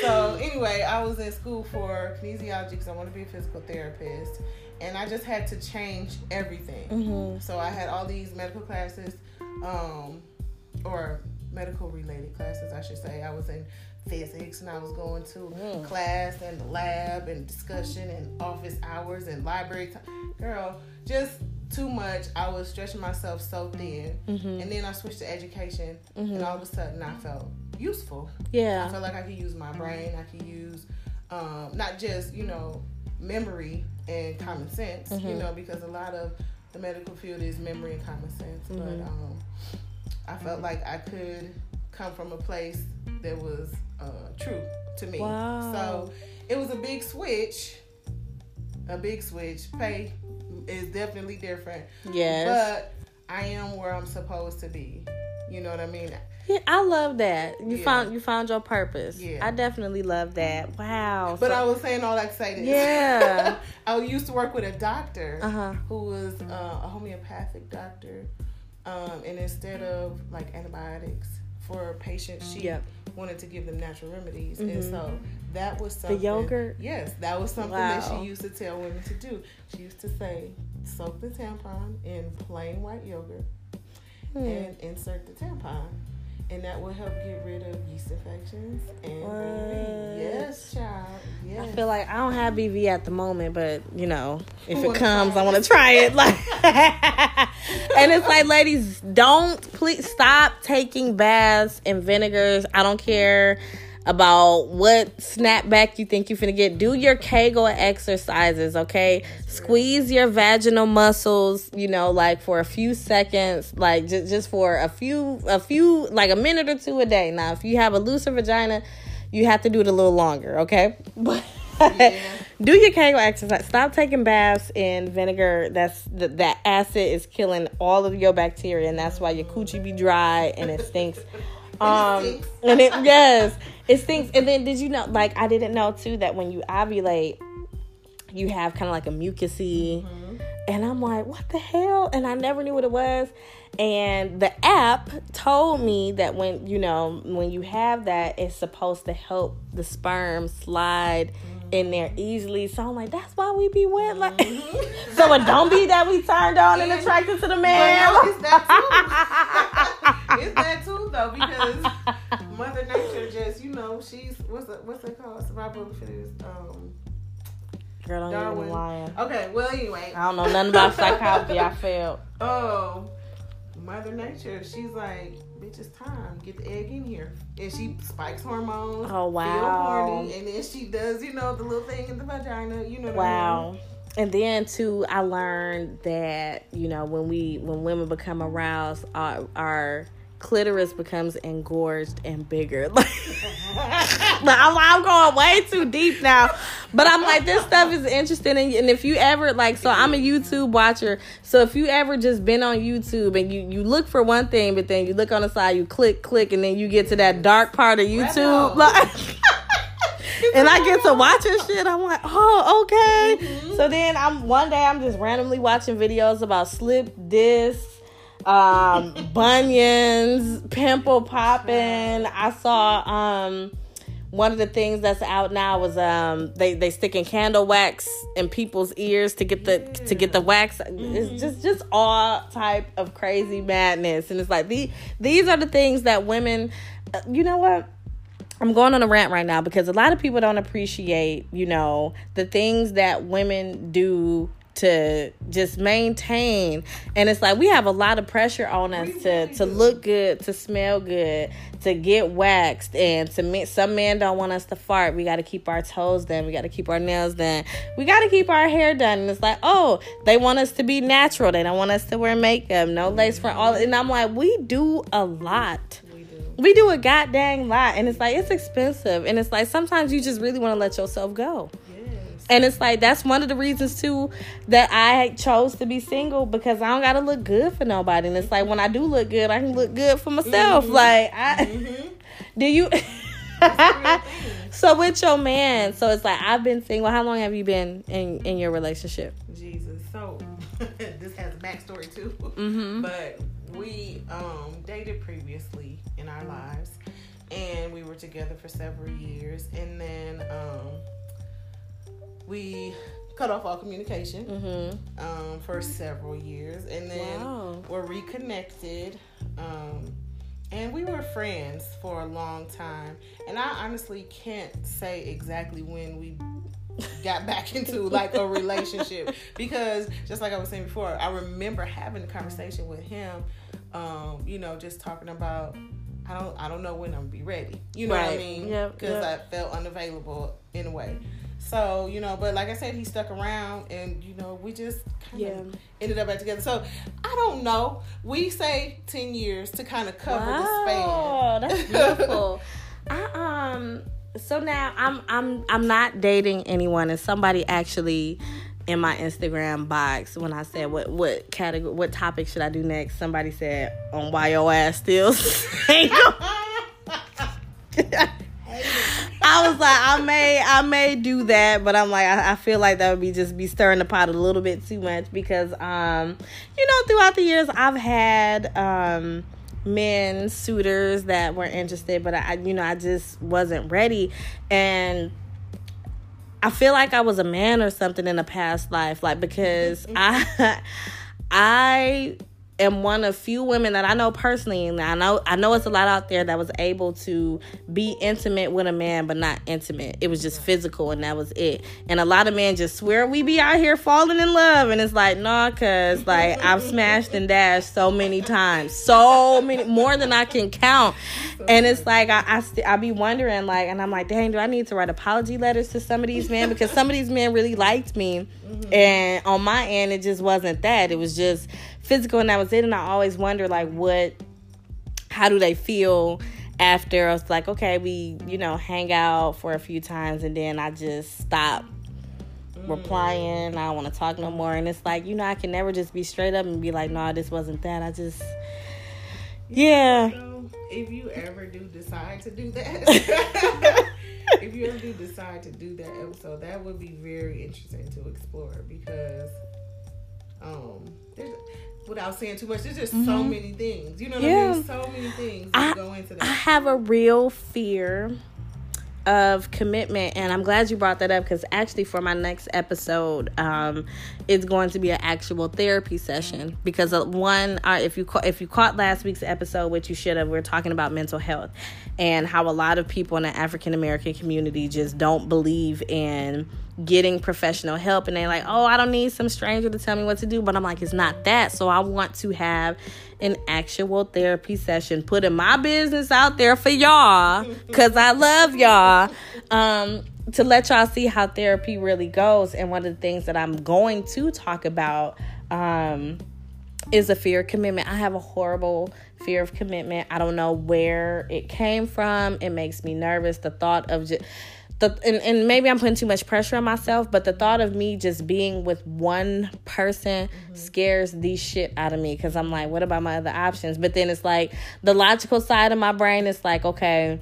So anyway, I was in school for kinesiology because I want to be a physical therapist, and I just had to change everything. Mm-hmm. So I had all these medical classes, um, or medical related classes, I should say. I was in physics and I was going to Mm. class and the lab and discussion and office hours and library time. Girl, just too much. I was stretching myself so thin. Mm-hmm. And then I switched to education and all of a sudden I felt useful. Yeah, I felt like I could use my brain. I could use um, not just you know memory and common sense. You Mhm. know because a lot of the medical field is memory and common sense. But Mhm. um, I felt like I could come from a place that was uh, true to me. Wow. So it was a big switch. A big switch. Pay is definitely different, Yes. but I am where I'm supposed to be. You know what I mean? Yeah, I love that. You Yeah. found you found your purpose. Yeah. I definitely love that. Wow. But So- I was saying all that to say this. Yeah. I used to work with a doctor uh-huh. who was uh, a homeopathic doctor. Um, and instead of like antibiotics for patients, she Yep. wanted to give them natural remedies. Mhm. And so that was something. yogurt? Yes, that was something that she used to tell women to do. She used to say, soak the tampon in plain white yogurt Hmm. and insert the tampon. And that will help get rid of yeast infections and What? BV. Yes, child. Yes. I feel like I don't have BV at the moment, but you know, if it comes, I want to try it. Like, and it's like, ladies, don't please stop taking baths in vinegars. I don't care about what snapback you think you're gonna get. Do your Kegel exercises, okay? Squeeze your vaginal muscles, you know, like for a few seconds, like just just for a few, a few, like a minute or two a day. Now, if you have a looser vagina, you have to do it a little longer, okay? But Yeah. do your Kegel exercise. Stop taking baths in vinegar. That's the, that acid is killing all of your bacteria, and that's why your coochie be dry and it stinks. Um, and it yes, it stinks. And then did you know? Like I didn't know too that when you ovulate, you have kind of like a mucusy. And I'm like, what the hell? And I never knew what it was. And the app told me that when you know when you have that, it's supposed to help the sperm slide in there easily. So I'm like, that's why we be wet. Like, so it don't be that we turned on and attracted to the But man. no, it's that too. it's that too, though, because Mother Nature just, you know, she's what's it, what's it called? Survival of the fittest. Um, Girl, don't Darwin. even lying. okay, well anyway. I don't know nothing about psychology. I failed. Oh, Mother Nature. She's like, bitch, it's time. Get the egg in here. And she spikes hormones. Oh, Feel wow. horny, and then she does, you know, the little thing in the vagina. You know. What I Wow. mean? And then too, I learned that you know when we when women become aroused, our our clitoris becomes engorged and bigger. Like, I'm, I'm going way too deep now, but I'm like this stuff is interesting. And, and if you ever like, so I'm a YouTube watcher. So if you ever just been on YouTube and you you look for one thing, but then you look on the side, you click click, and then you get to that dark part of YouTube, like. and I get to watching shit. I'm like, oh, okay. Mm-hmm. So then I'm one day I'm just randomly watching videos about slip discs, um, bunions, pimple popping. I saw um one of the things that's out now was um they they sticking candle wax in people's ears to get the to get the wax. It's just just all type of crazy madness, and it's like the these are the things that women. uh, You know what? I'm going on a rant right now because a lot of people don't appreciate, you know, the things that women do to just maintain. And it's like we have a lot of pressure on us to to look good to smell good to get waxed. And to me some men don't want us to fart. We got to keep our toes done. We got to keep our nails done. We got to keep our hair done. And it's like oh they want us to be natural. They don't want us to wear makeup. No lace front all. And i'm like we do a lot. We do. a goddamn lot. And it's like it's expensive. And it's like sometimes you just really want to let yourself go. And it's like that's one of the reasons too that i chose to be single because i don't gotta look good for nobody. And it's like when i do look good i can look good for myself. Like i Mm-hmm. do you so with your man so it's like i've been single. How long have you been in in your relationship? Jesus. So this has a backstory too. mm-hmm. But we um, dated previously in our lives, and we were together for several years, and then um, we cut off all communication mm-hmm um, for several years, and then Wow. were reconnected. Um, and we were friends for a long time, and I honestly can't say exactly when we got back into like a relationship because just like I was saying before, I remember having a conversation with him, um, you know, just talking about I don't I don't know when I'm gonna be ready. You know what I Right. mean? Yep, Because yep. I felt unavailable in a way. So, you know, but like I said, he stuck around and you know, we just kind Yeah. of ended up back together. So I don't know. We say ten years to kind of cover Wow, the that's span. beautiful. I um so now I'm I'm I'm not dating anyone and somebody actually in my Instagram box when I said what what category what topic should I do next somebody said on why your ass still single I was like I may I may do that but I'm like I, I feel like that would be just be stirring the pot a little bit too much because um you know throughout the years I've had um men suitors that were interested but I you know I just wasn't ready. And I feel like I was a man or something in a past life like because I I am one of few women that I know personally and I know I know it's a lot out there that was able to be intimate with a man but not intimate. It was just physical and that was it. And a lot of men just swear we be out here falling in love and it's like, nah, cuz like I've smashed and dashed so many times. So many more than I can count. And it's like I I, st- I be wondering like and I'm like, dang, do I need to write apology letters to some of these men because some of these men really liked me. Mm-hmm. And on my end it just wasn't that. It was just physical and that was it and I always wonder like what how do they feel after I was like, okay, we, you know, hang out for a few times and then I just stop replying. I don't want to talk no more. And it's like, you know, I can never just be straight up and be like, no, this wasn't that. I just, yeah. So, if you ever do decide to do that, if you ever do decide to do that episode, that would be very interesting to explore because, um, without saying too much, there's just so many things. You know what Mm-hmm. Yeah. I mean? So many things I- go into that. I have a real fear of commitment and i'm glad you brought that up because actually for my next episode um, it's going to be an actual therapy session because uh, one uh, if you ca- if you caught last week's episode which you should have we are talking about mental health and how a lot of people in the african american community just don't believe in getting professional help and they're like, oh, I don't need some stranger to tell me what to do. But I'm like, it's not that. So I want to have an actual therapy session, putting my business out there for y'all because I love y'all. Um, to let y'all see how therapy really goes. And one of the things that I'm going to talk about um, is a fear of commitment. I have a horrible fear of commitment. I don't know where it came from. It makes me nervous. The thought of just the and, and maybe I'm putting too much pressure on myself, but the thought of me just being with one person mm-hmm. scares the shit out of me because I'm like, what about my other options? But then it's like the logical side of my brain is like, okay,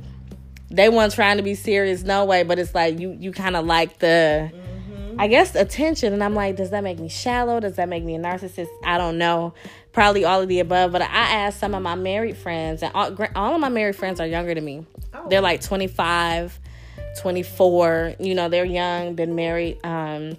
they weren't trying to be serious, no way, but it's like you you kind of like the mm-hmm. I guess attention, and I'm like, does that make me shallow? Does that make me a narcissist? I don't know. Probably all of the above. But I asked some of my married friends, and all, all of my married friends are younger than me. Oh. They're like 25 24. You know, they're young, been married um,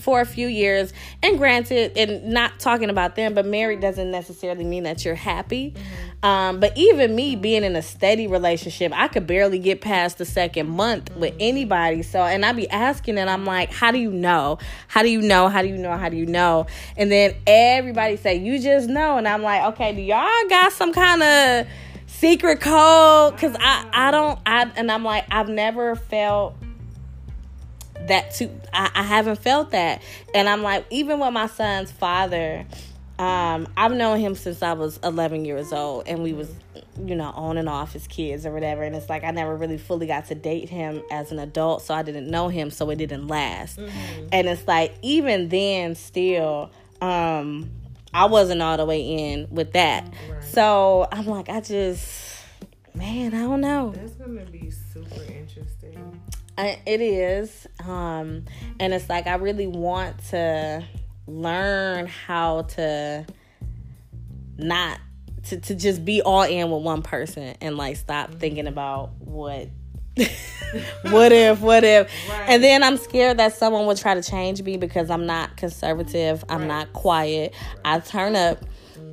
for a few years. And granted, and not talking about them, but married doesn't necessarily mean that you're happy. Mm-hmm. Um, but even me being in a steady relationship, I could barely get past the second month mm-hmm. with anybody. So, and I'd be asking, and I'm like, how do you know? How do you know? How do you know? How do you know? And then everybody say, you just know. And I'm like, okay, do y'all got some kind of secret code because I I don't I and I'm like I've never felt that too I, I haven't felt that and I'm like even with my son's father um I've known him since I was 11 years old and we was you know on and off as kids or whatever and it's like I never really fully got to date him as an adult so I didn't know him so it didn't last mm-hmm. and it's like even then still um I wasn't all the way in with that. Right. So I'm like, I just, man, I don't know. That's gonna be super interesting. I, it is, um, and it's like I really want to learn how to not to, to just be all in with one person and like stop mm-hmm. thinking about what what if what if right. and then i'm scared that someone will try to change me because i'm not conservative i'm right. not quiet i turn up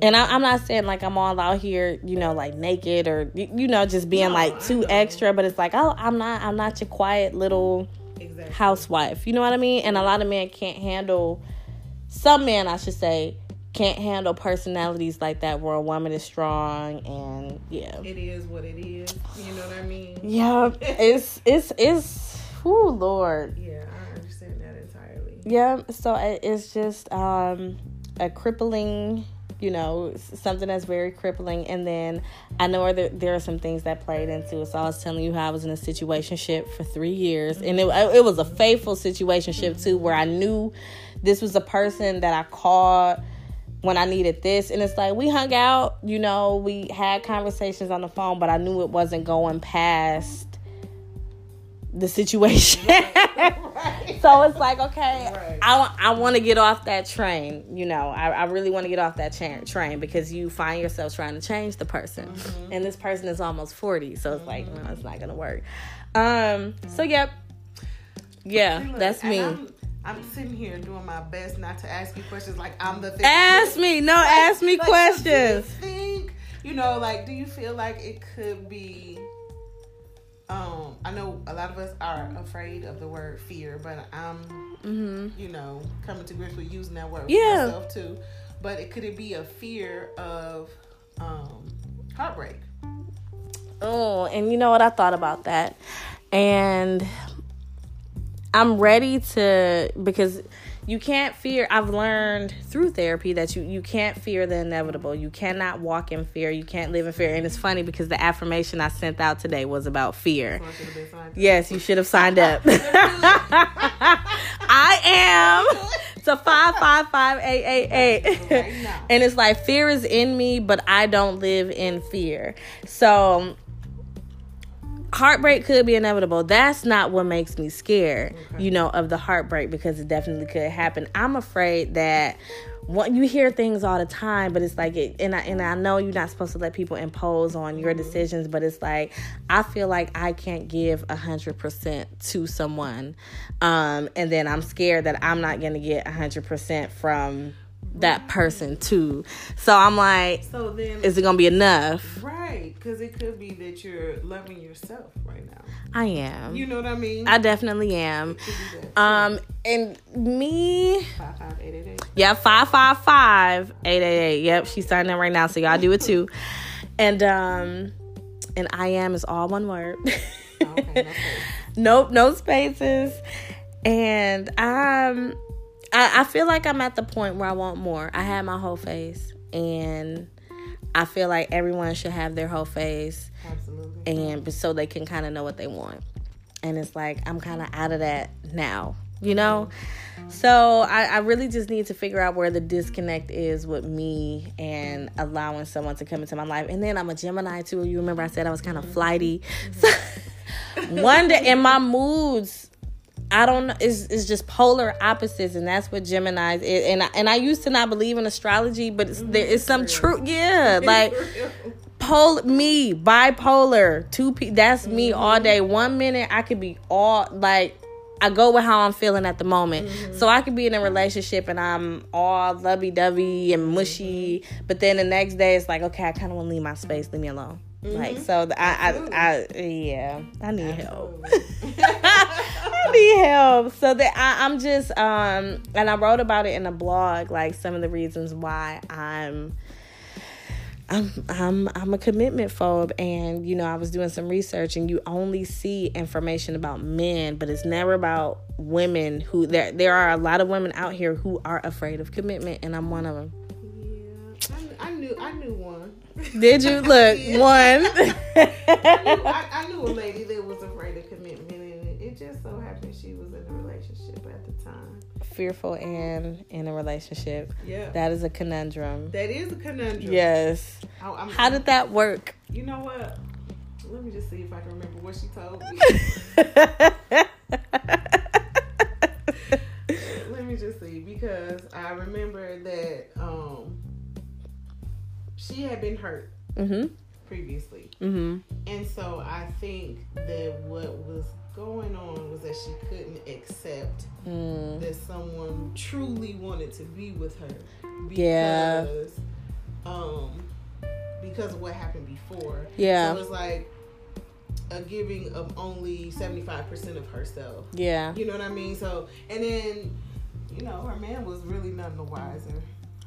and I, am not saying like I'm all out here, you know, like naked or you know, just being no, like too extra. But it's like, oh, I'm not, I'm not your quiet little exactly. housewife. You know what I mean? And a lot of men can't handle. Some men, I should say, can't handle personalities like that where a woman is strong and yeah. It is what it is. You know what i mean? Yeah it's it's it's oh lord. Yeah i understand that entirely. Yeah so it's just um a crippling you know something that's very crippling. And then i know there, there are some things that played into it. So i was telling you how i was in a situation ship for three years. And it, it was a faithful situation ship too where i knew this was a person that i called when I needed this. And it's like we hung out, you know, we had conversations on the phone, but I knew it wasn't going past the situation. right. So it's like, okay, right. I, I want to get off that train. You know, I, I really want to get off that cha- train because you find yourself trying to change the person. Mm-hmm. And this person is almost 40. So it's mm-hmm. like, no, it's not going to work. Um. So, yep. Yeah, look, that's me. I'm sitting here doing my best not to ask you questions like I'm the thing. Ask me, no, like, ask me like, questions. Do you think, you know, like, do you feel like it could be? Um, I know a lot of us are afraid of the word fear, but I'm, mm-hmm. you know, coming to grips with using that word yeah. myself too. But it could it be a fear of um, heartbreak? Oh, and you know what? I thought about that, and I'm ready to because you can't fear I've learned through therapy that you you can't fear the inevitable. You cannot walk in fear. You can't live in fear. And it's funny because the affirmation I sent out today was about fear. yes, you should have signed up. I am to five five five eight eight eight. And it's like fear is in me, but I don't live in fear. So heartbreak could be inevitable. That's not what makes me scared, okay. you know, of the heartbreak because it definitely could happen. I'm afraid that what you hear things all the time, but it's like it, and I and I know you're not supposed to let people impose on your mm-hmm. decisions, but it's like I feel like I can't give a hundred percent to someone, um, and then I'm scared that I'm not gonna get a hundred percent from that person too. So I'm like, so then is it gonna be enough? Right, because it could be that you're loving yourself right now. I am. You know what I mean? I definitely am. Um, and me. Five five eight eight eight. Yeah, five five five eight eight eight. Yep, she's signing in right now, so y'all do it too. and um, and I am is all one word. okay, no nope, no spaces. And um I, I feel like I'm at the point where I want more. I have my whole face, and I feel like everyone should have their whole face, absolutely, and so they can kind of know what they want. And it's like I'm kind of out of that now, you know. So I, I really just need to figure out where the disconnect is with me and allowing someone to come into my life. And then I'm a Gemini too. You remember I said I was kind of mm-hmm. flighty. So one day, in my moods I don't know. It's, it's just polar opposites, and that's what Gemini's is. And I, and I used to not believe in astrology, but it's, there is some truth. Yeah, like pol me bipolar. Two p. That's me all mm-hmm. day. One minute I could be all like. I go with how I'm feeling at the moment. Mm-hmm. So I could be in a relationship and I'm all lovey dovey and mushy, but then the next day it's like, okay, I kind of want to leave my space, leave me alone. Mm-hmm. Like so, I, I, I, yeah, I need help. I need help. So that I, I'm just, um, and I wrote about it in a blog, like some of the reasons why I'm. I'm I'm I'm a commitment phobe and you know I was doing some research and you only see information about men but it's never about women who there there are a lot of women out here who are afraid of commitment and I'm one of them. Yeah. I, I knew I knew one. Did you look one? I, knew, I, I, knew, a lady that was afraid of commitment, and it just so happened she was in a relationship at the time. Fearful and in a relationship. Yeah, that is a conundrum. That is a conundrum. Yes. How did that work? You know what? Let me just see if I can remember what she told me. Let me just see because I remember that. Um, she had been hurt mm-hmm. previously. Mm-hmm. And so I think that what was going on was that she couldn't accept mm. that someone truly wanted to be with her. Because, yeah. Um, because of what happened before. Yeah. So it was like a giving of only 75% of herself. Yeah. You know what I mean? So, and then, you know, her man was really none the wiser.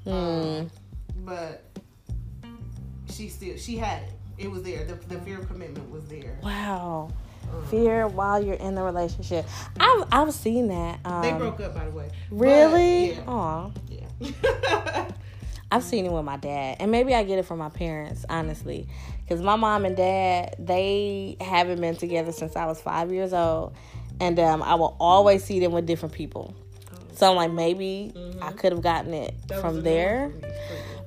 Mm. Um, but she still she had it. It was there. The, the fear of commitment was there. Wow. Um, fear while you're in the relationship. I've I've seen that. Um, they broke up by the way. Really? Aw. Yeah. yeah. I've seen it with my dad, and maybe I get it from my parents, honestly, because my mom and dad they haven't been together since I was five years old, and um, I will always see them with different people. Oh. So I'm like, maybe mm-hmm. I could have gotten it that from there.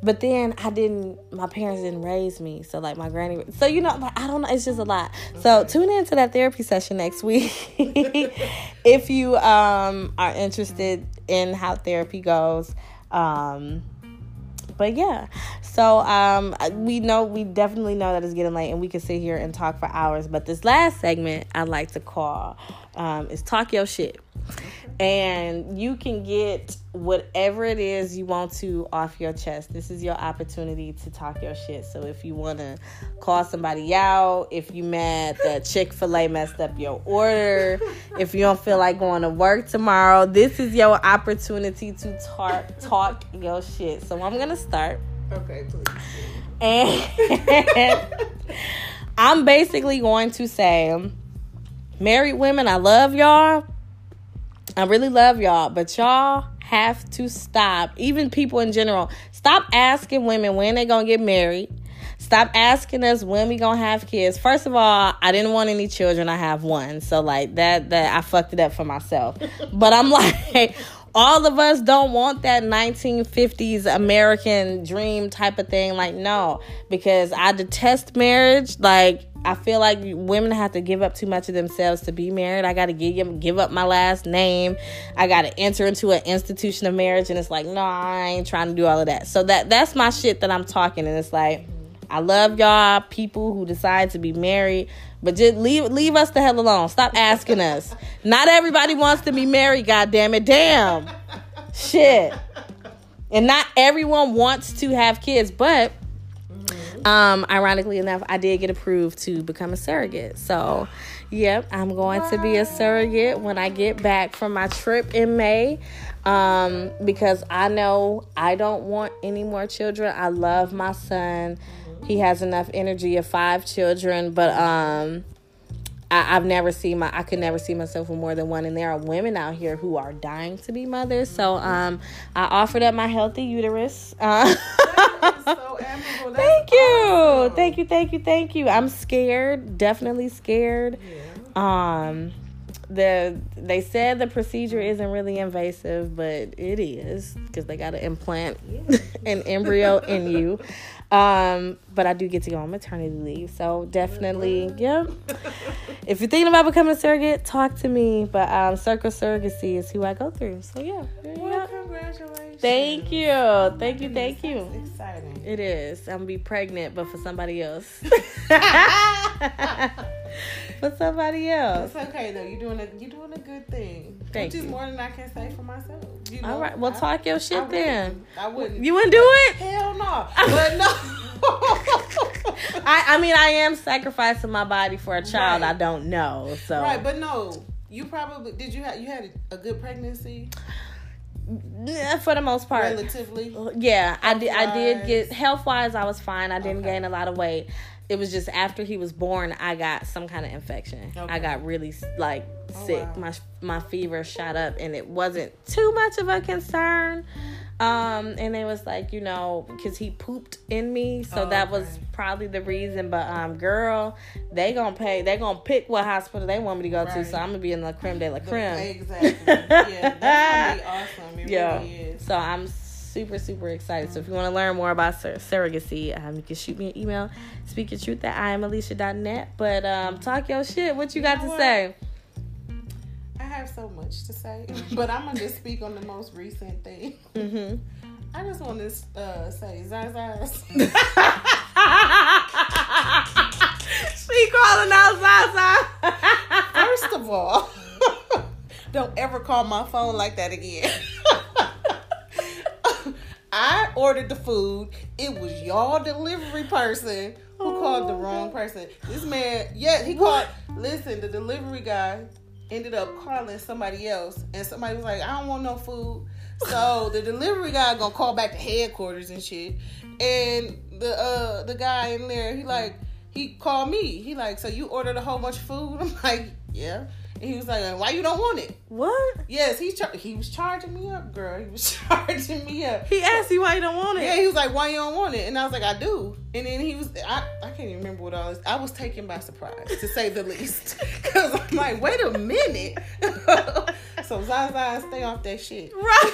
But then I didn't. My parents didn't raise me, so like my granny. So you know, like I don't know. It's just a lot. Okay. So tune in to that therapy session next week if you um are interested in how therapy goes. Um, but yeah so um we know we definitely know that it's getting late and we can sit here and talk for hours but this last segment i like to call um is talk your shit and you can get whatever it is you want to off your chest. This is your opportunity to talk your shit. So if you want to call somebody out, if you mad that Chick-fil-A messed up your order, if you don't feel like going to work tomorrow, this is your opportunity to talk talk your shit. So I'm going to start. Okay, please. And I'm basically going to say married women, I love y'all I really love y'all, but y'all have to stop. Even people in general, stop asking women when they're gonna get married. Stop asking us when we gonna have kids. First of all, I didn't want any children. I have one, so like that that I fucked it up for myself. but I'm like, all of us don't want that 1950s American dream type of thing. Like, no, because I detest marriage. Like, I feel like women have to give up too much of themselves to be married. I got to give give up my last name. I got to enter into an institution of marriage, and it's like, no, I ain't trying to do all of that. So that that's my shit that I'm talking, and it's like, I love y'all people who decide to be married, but just leave leave us the hell alone. Stop asking us. Not everybody wants to be married. God damn it, damn, shit. And not everyone wants to have kids, but um, ironically enough, I did get approved to become a surrogate. So, yep, I'm going to be a surrogate when I get back from my trip in May. Um, because I know I don't want any more children. I love my son. He has enough energy of five children, but um I, have never seen my I could never see myself with more than one and there are women out here who are dying to be mothers. So um I offered up my healthy uterus. Uh, so thank you. Awesome. Thank you, thank you, thank you. I'm scared, definitely scared. Yeah. Um the they said the procedure isn't really invasive, but it is because they got to implant yeah. an embryo in you. Um, but I do get to go on maternity leave, so definitely, yeah. if you're thinking about becoming a surrogate, talk to me. But um, Circle Surrogacy is who I go through. So yeah. Well, congratulations. Thank you, thank you, thank you. exciting. It is. I'm gonna be pregnant, but for somebody else. for somebody else. It's okay though. You're doing a you're doing a good thing. Thank which you. is more than I can say for myself. You know, All right. Well, I, talk your shit I then. I wouldn't. You wouldn't do it? Hell no. But no. I I mean I am sacrificing my body for a child Right. I don't know. So right, but no. You probably did. You have you had a good pregnancy, Yeah, for the most part. relatively. Yeah, I did. I did get health wise. I was fine. I didn't Okay. gain a lot of weight. It was just after he was born, I got some kind of infection. I got really like Oh, sick. wow. My my fever shot up, and it wasn't too much of a concern. Um, and it was like you know because he pooped in me, so Oh, that was probably the reason. But um, girl, they gonna pay. They gonna pick what hospital they want me to go to. So I'm gonna be in the creme de la The- creme. Exactly. Yeah, that's gonna be awesome. It Yeah. really is. So I'm super, super excited. So if you want to learn more about sur- surrogacy, um, you can shoot me an email, speak your truth at iamallicia.net. But um, talk your shit. What you got to what? say? I have so much to say, but I'm gonna just speak on the most recent thing. Mm-hmm. I just want to uh, say, Zazaz. she calling out Zaza. First of all, don't ever call my phone like that again. I ordered the food. It was y'all delivery person who called the wrong person. This man, yeah, he called. Listen, the delivery guy ended up calling somebody else, and somebody was like, "I don't want no food." So the delivery guy gonna call back to headquarters and shit. And the uh the guy in there, he like he called me. He like, so you ordered a whole bunch of food? I'm like, yeah. And he was like, why you don't want it? what? Yes, he char- he was charging me up, girl. He was charging me up. He asked you why you don't want it. Yeah, he was like, "Why you don't want it?" And I was like, "I do." And then he was, I, I can't even remember what all this. I was taken by surprise, to say the least, because I'm like, "Wait a minute." so Zaza, stay off that shit. Right.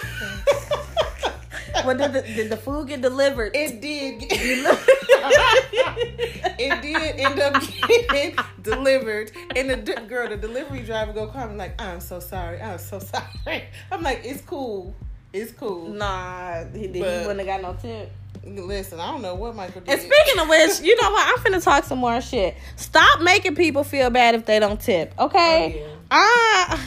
But did the, did the food get delivered? It did. Get, it did end up getting delivered, and the d- girl, the delivery driver, go call me like, "I'm so sorry. I'm so sorry." I'm like, "It's cool. It's cool." nah, he, he wouldn't have got no tip. Listen, I don't know what Michael did. And speaking of which, you know what? I'm finna talk some more shit. Stop making people feel bad if they don't tip, okay? Oh, yeah. I.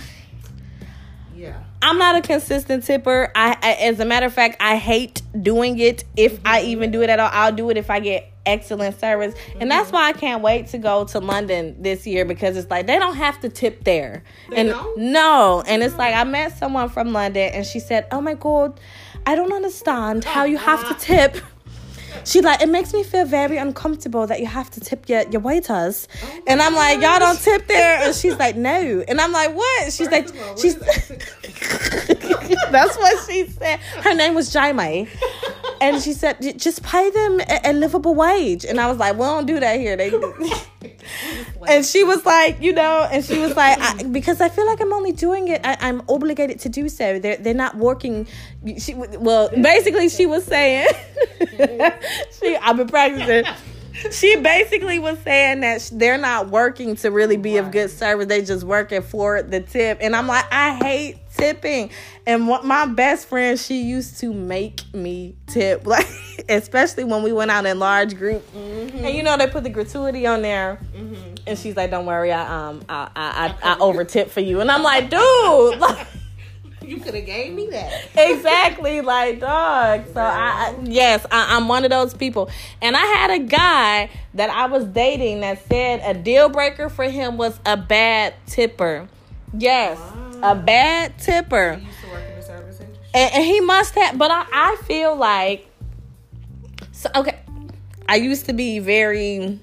I'm not a consistent tipper. I, I as a matter of fact, I hate doing it. If I Mm-hmm. even do it at all, I'll do it if I get excellent service. And that's Mm-hmm. why I can't wait to go to London this year because it's like they don't have to tip there. They and don't? no, and it's like I met someone from London and she said, "Oh my god, I don't understand how you have to tip." She like it makes me feel very uncomfortable that you have to tip your, your waiters, Oh and I'm like y'all don't tip there, and she's like no, and I'm like what? She's like First of all, she's that's what she said. Her name was Jaime, and she said just pay them a, a livable wage, and I was like we don't do that here. They and she was like, you know, and she was like, I, because I feel like I'm only doing it. I, am obligated to do so. They're they're not working. She well, basically, she was saying, she I've been practicing she basically was saying that they're not working to really be of good service. They just working for the tip. And I'm like, I hate tipping. And what my best friend, she used to make me tip, like especially when we went out in large group. Mm-hmm. And you know they put the gratuity on there, mm-hmm. and she's like, "Don't worry, I um I I I, I over tip for you." And I'm like, dude, like you could have gave me that. exactly, like dog. So I, I yes, I, am one of those people. And I had a guy that I was dating that said a deal breaker for him was a bad tipper. Yes, wow. A bad tipper. And, and, he must have, but I, I feel like so okay. I used to be very,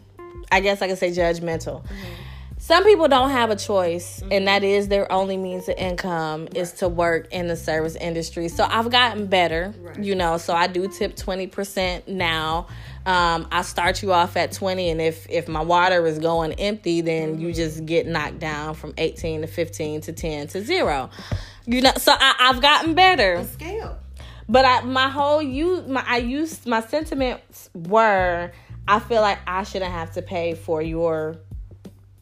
I guess I could say judgmental. Mm-hmm some people don't have a choice mm-hmm. and that is their only means of income right. is to work in the service industry so i've gotten better right. you know so i do tip 20% now um, i start you off at 20 and if if my water is going empty then mm-hmm. you just get knocked down from 18 to 15 to 10 to 0 you know so I, i've gotten better. Scale. But I, my whole you my I used my sentiments were I feel like I shouldn't have to pay for your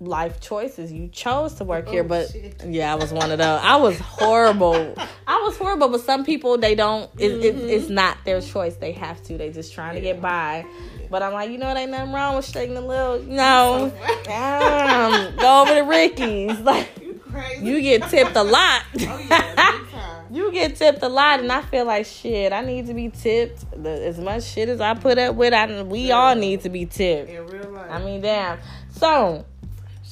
life choices. You chose to work oh, here, but shit. yeah, I was one of those. I was horrible. I was horrible, but some people they don't. It, mm-hmm. it, it's not their choice. They have to. They just trying yeah. to get by. But I'm like, you know, there ain't nothing wrong with shaking a little. You know, um, go over to Ricky's. Like, you, you get tipped a lot. Oh, yeah, you get tipped a lot, and I feel like shit. I need to be tipped the, as much shit as I put up with. I we all need to be tipped. In real life. I mean, damn. So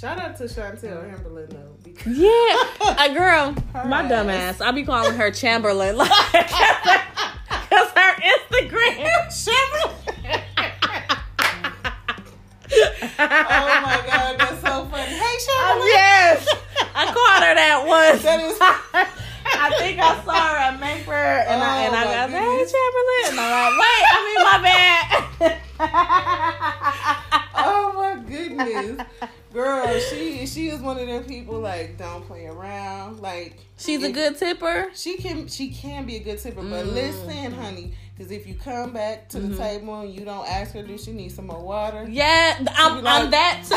Shout out to Chantel Chamberlain though. Because yeah, a girl, my ass. dumb ass. I be calling her Chamberlain, like, cause her Instagram Chamberlain. oh my god, that's so funny. Hey Chamberlain. Uh, yes, I called her that once. That is. I think I saw her at Mayfair, and oh I and I oh, got hey Chamberlain, and I'm like, wait, I mean my bad. Goodness. Girl, she she is one of them people like don't play around. Like she's a good tipper. She can she can be a good tipper, but mm. listen, honey, because if you come back to the mm-hmm. table and you don't ask her, do she need some more water? Yeah, I'm, like, I'm that too.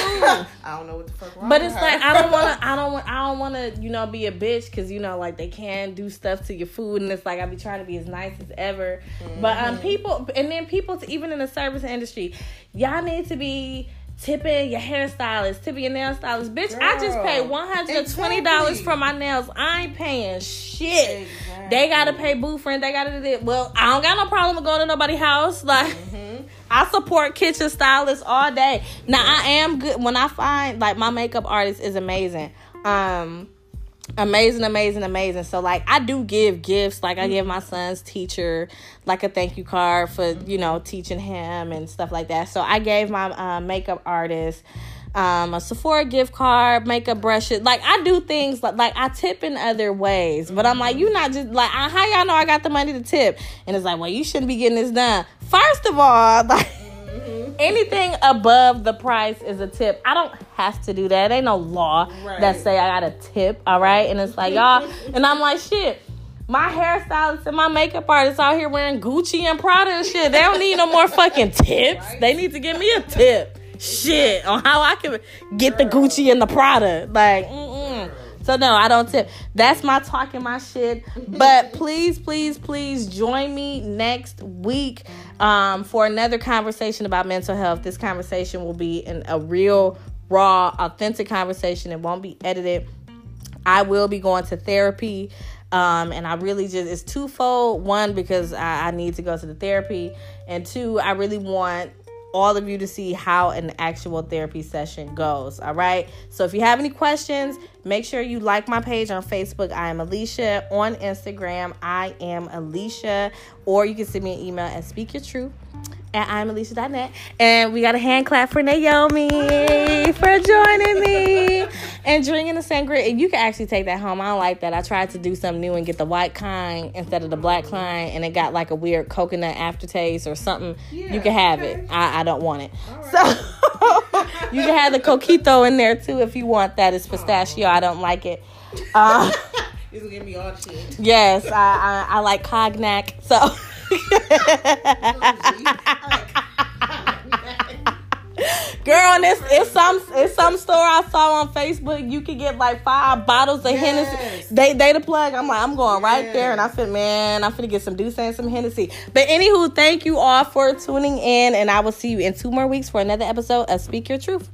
I don't know what the fuck wrong. But it's like I don't want to. I don't want. I don't want to. You know, be a bitch because you know, like they can do stuff to your food, and it's like I be trying to be as nice as ever. Mm-hmm. But um, mm-hmm. people, and then people, even in the service industry, y'all need to be tipping your hairstylist, tipping your nail stylist. Bitch, Girl, I just paid one hundred and twenty dollars exactly. for my nails. I ain't paying shit. Exactly. They gotta pay boo friend. They gotta do it. Well, I don't got no problem with going to nobody's house. Like mm-hmm. I support kitchen stylists all day. Now I am good when I find like my makeup artist is amazing. Um amazing amazing amazing. So like i do give gifts. Like i give my son's teacher like a thank you card for you know teaching him and stuff like that. So i gave my uh, makeup artist um, a Sephora gift card, makeup brushes. Like I do things like like I tip in other ways, but I'm like, you not just like how y'all know I got the money to tip, and it's like, well, you shouldn't be getting this done. First of all, like anything above the price is a tip. I don't have to do that. Ain't no law right. that say I got a tip. All right, and it's like y'all, and I'm like shit. My hairstylist and my makeup artist out here wearing Gucci and Prada and shit. They don't need no more fucking tips. Right. They need to give me a tip. Shit on how I can get the Gucci and the Prada. Like. Mm-mm. So no, I don't tip. That's my talking my shit. But please, please, please join me next week um, for another conversation about mental health. This conversation will be in a real, raw, authentic conversation. It won't be edited. I will be going to therapy. Um, and I really just, it's twofold. One, because I, I need to go to the therapy. And two, I really want all of you to see how an actual therapy session goes. All right. So if you have any questions, make sure you like my page on Facebook. I am Allicia. On Instagram, I am Allicia. Or you can send me an email at Speak Your Truth at iamallicia.net. And we got a hand clap for Naomi for joining me and drinking the sangria. And you can actually take that home. I don't like that. I tried to do something new and get the white kind instead of the black kind, and it got like a weird coconut aftertaste or something. Yeah, you can have okay. it. I, I don't want it. Right. So You can have the coquito in there too if you want that. It's pistachio. I don't like it. Uh, This will give me all shit. yes, I, I, I like cognac. So. Girl, and it's, it's some it's some store I saw on Facebook. You could get like five bottles of Yes. Hennessy. They they the plug. I'm like, I'm going right there, and I said, man, I'm finna get some D'ussé and some Hennessy. But anywho, thank you all for tuning in, and I will see you in two more weeks for another episode of Speak Your Truth.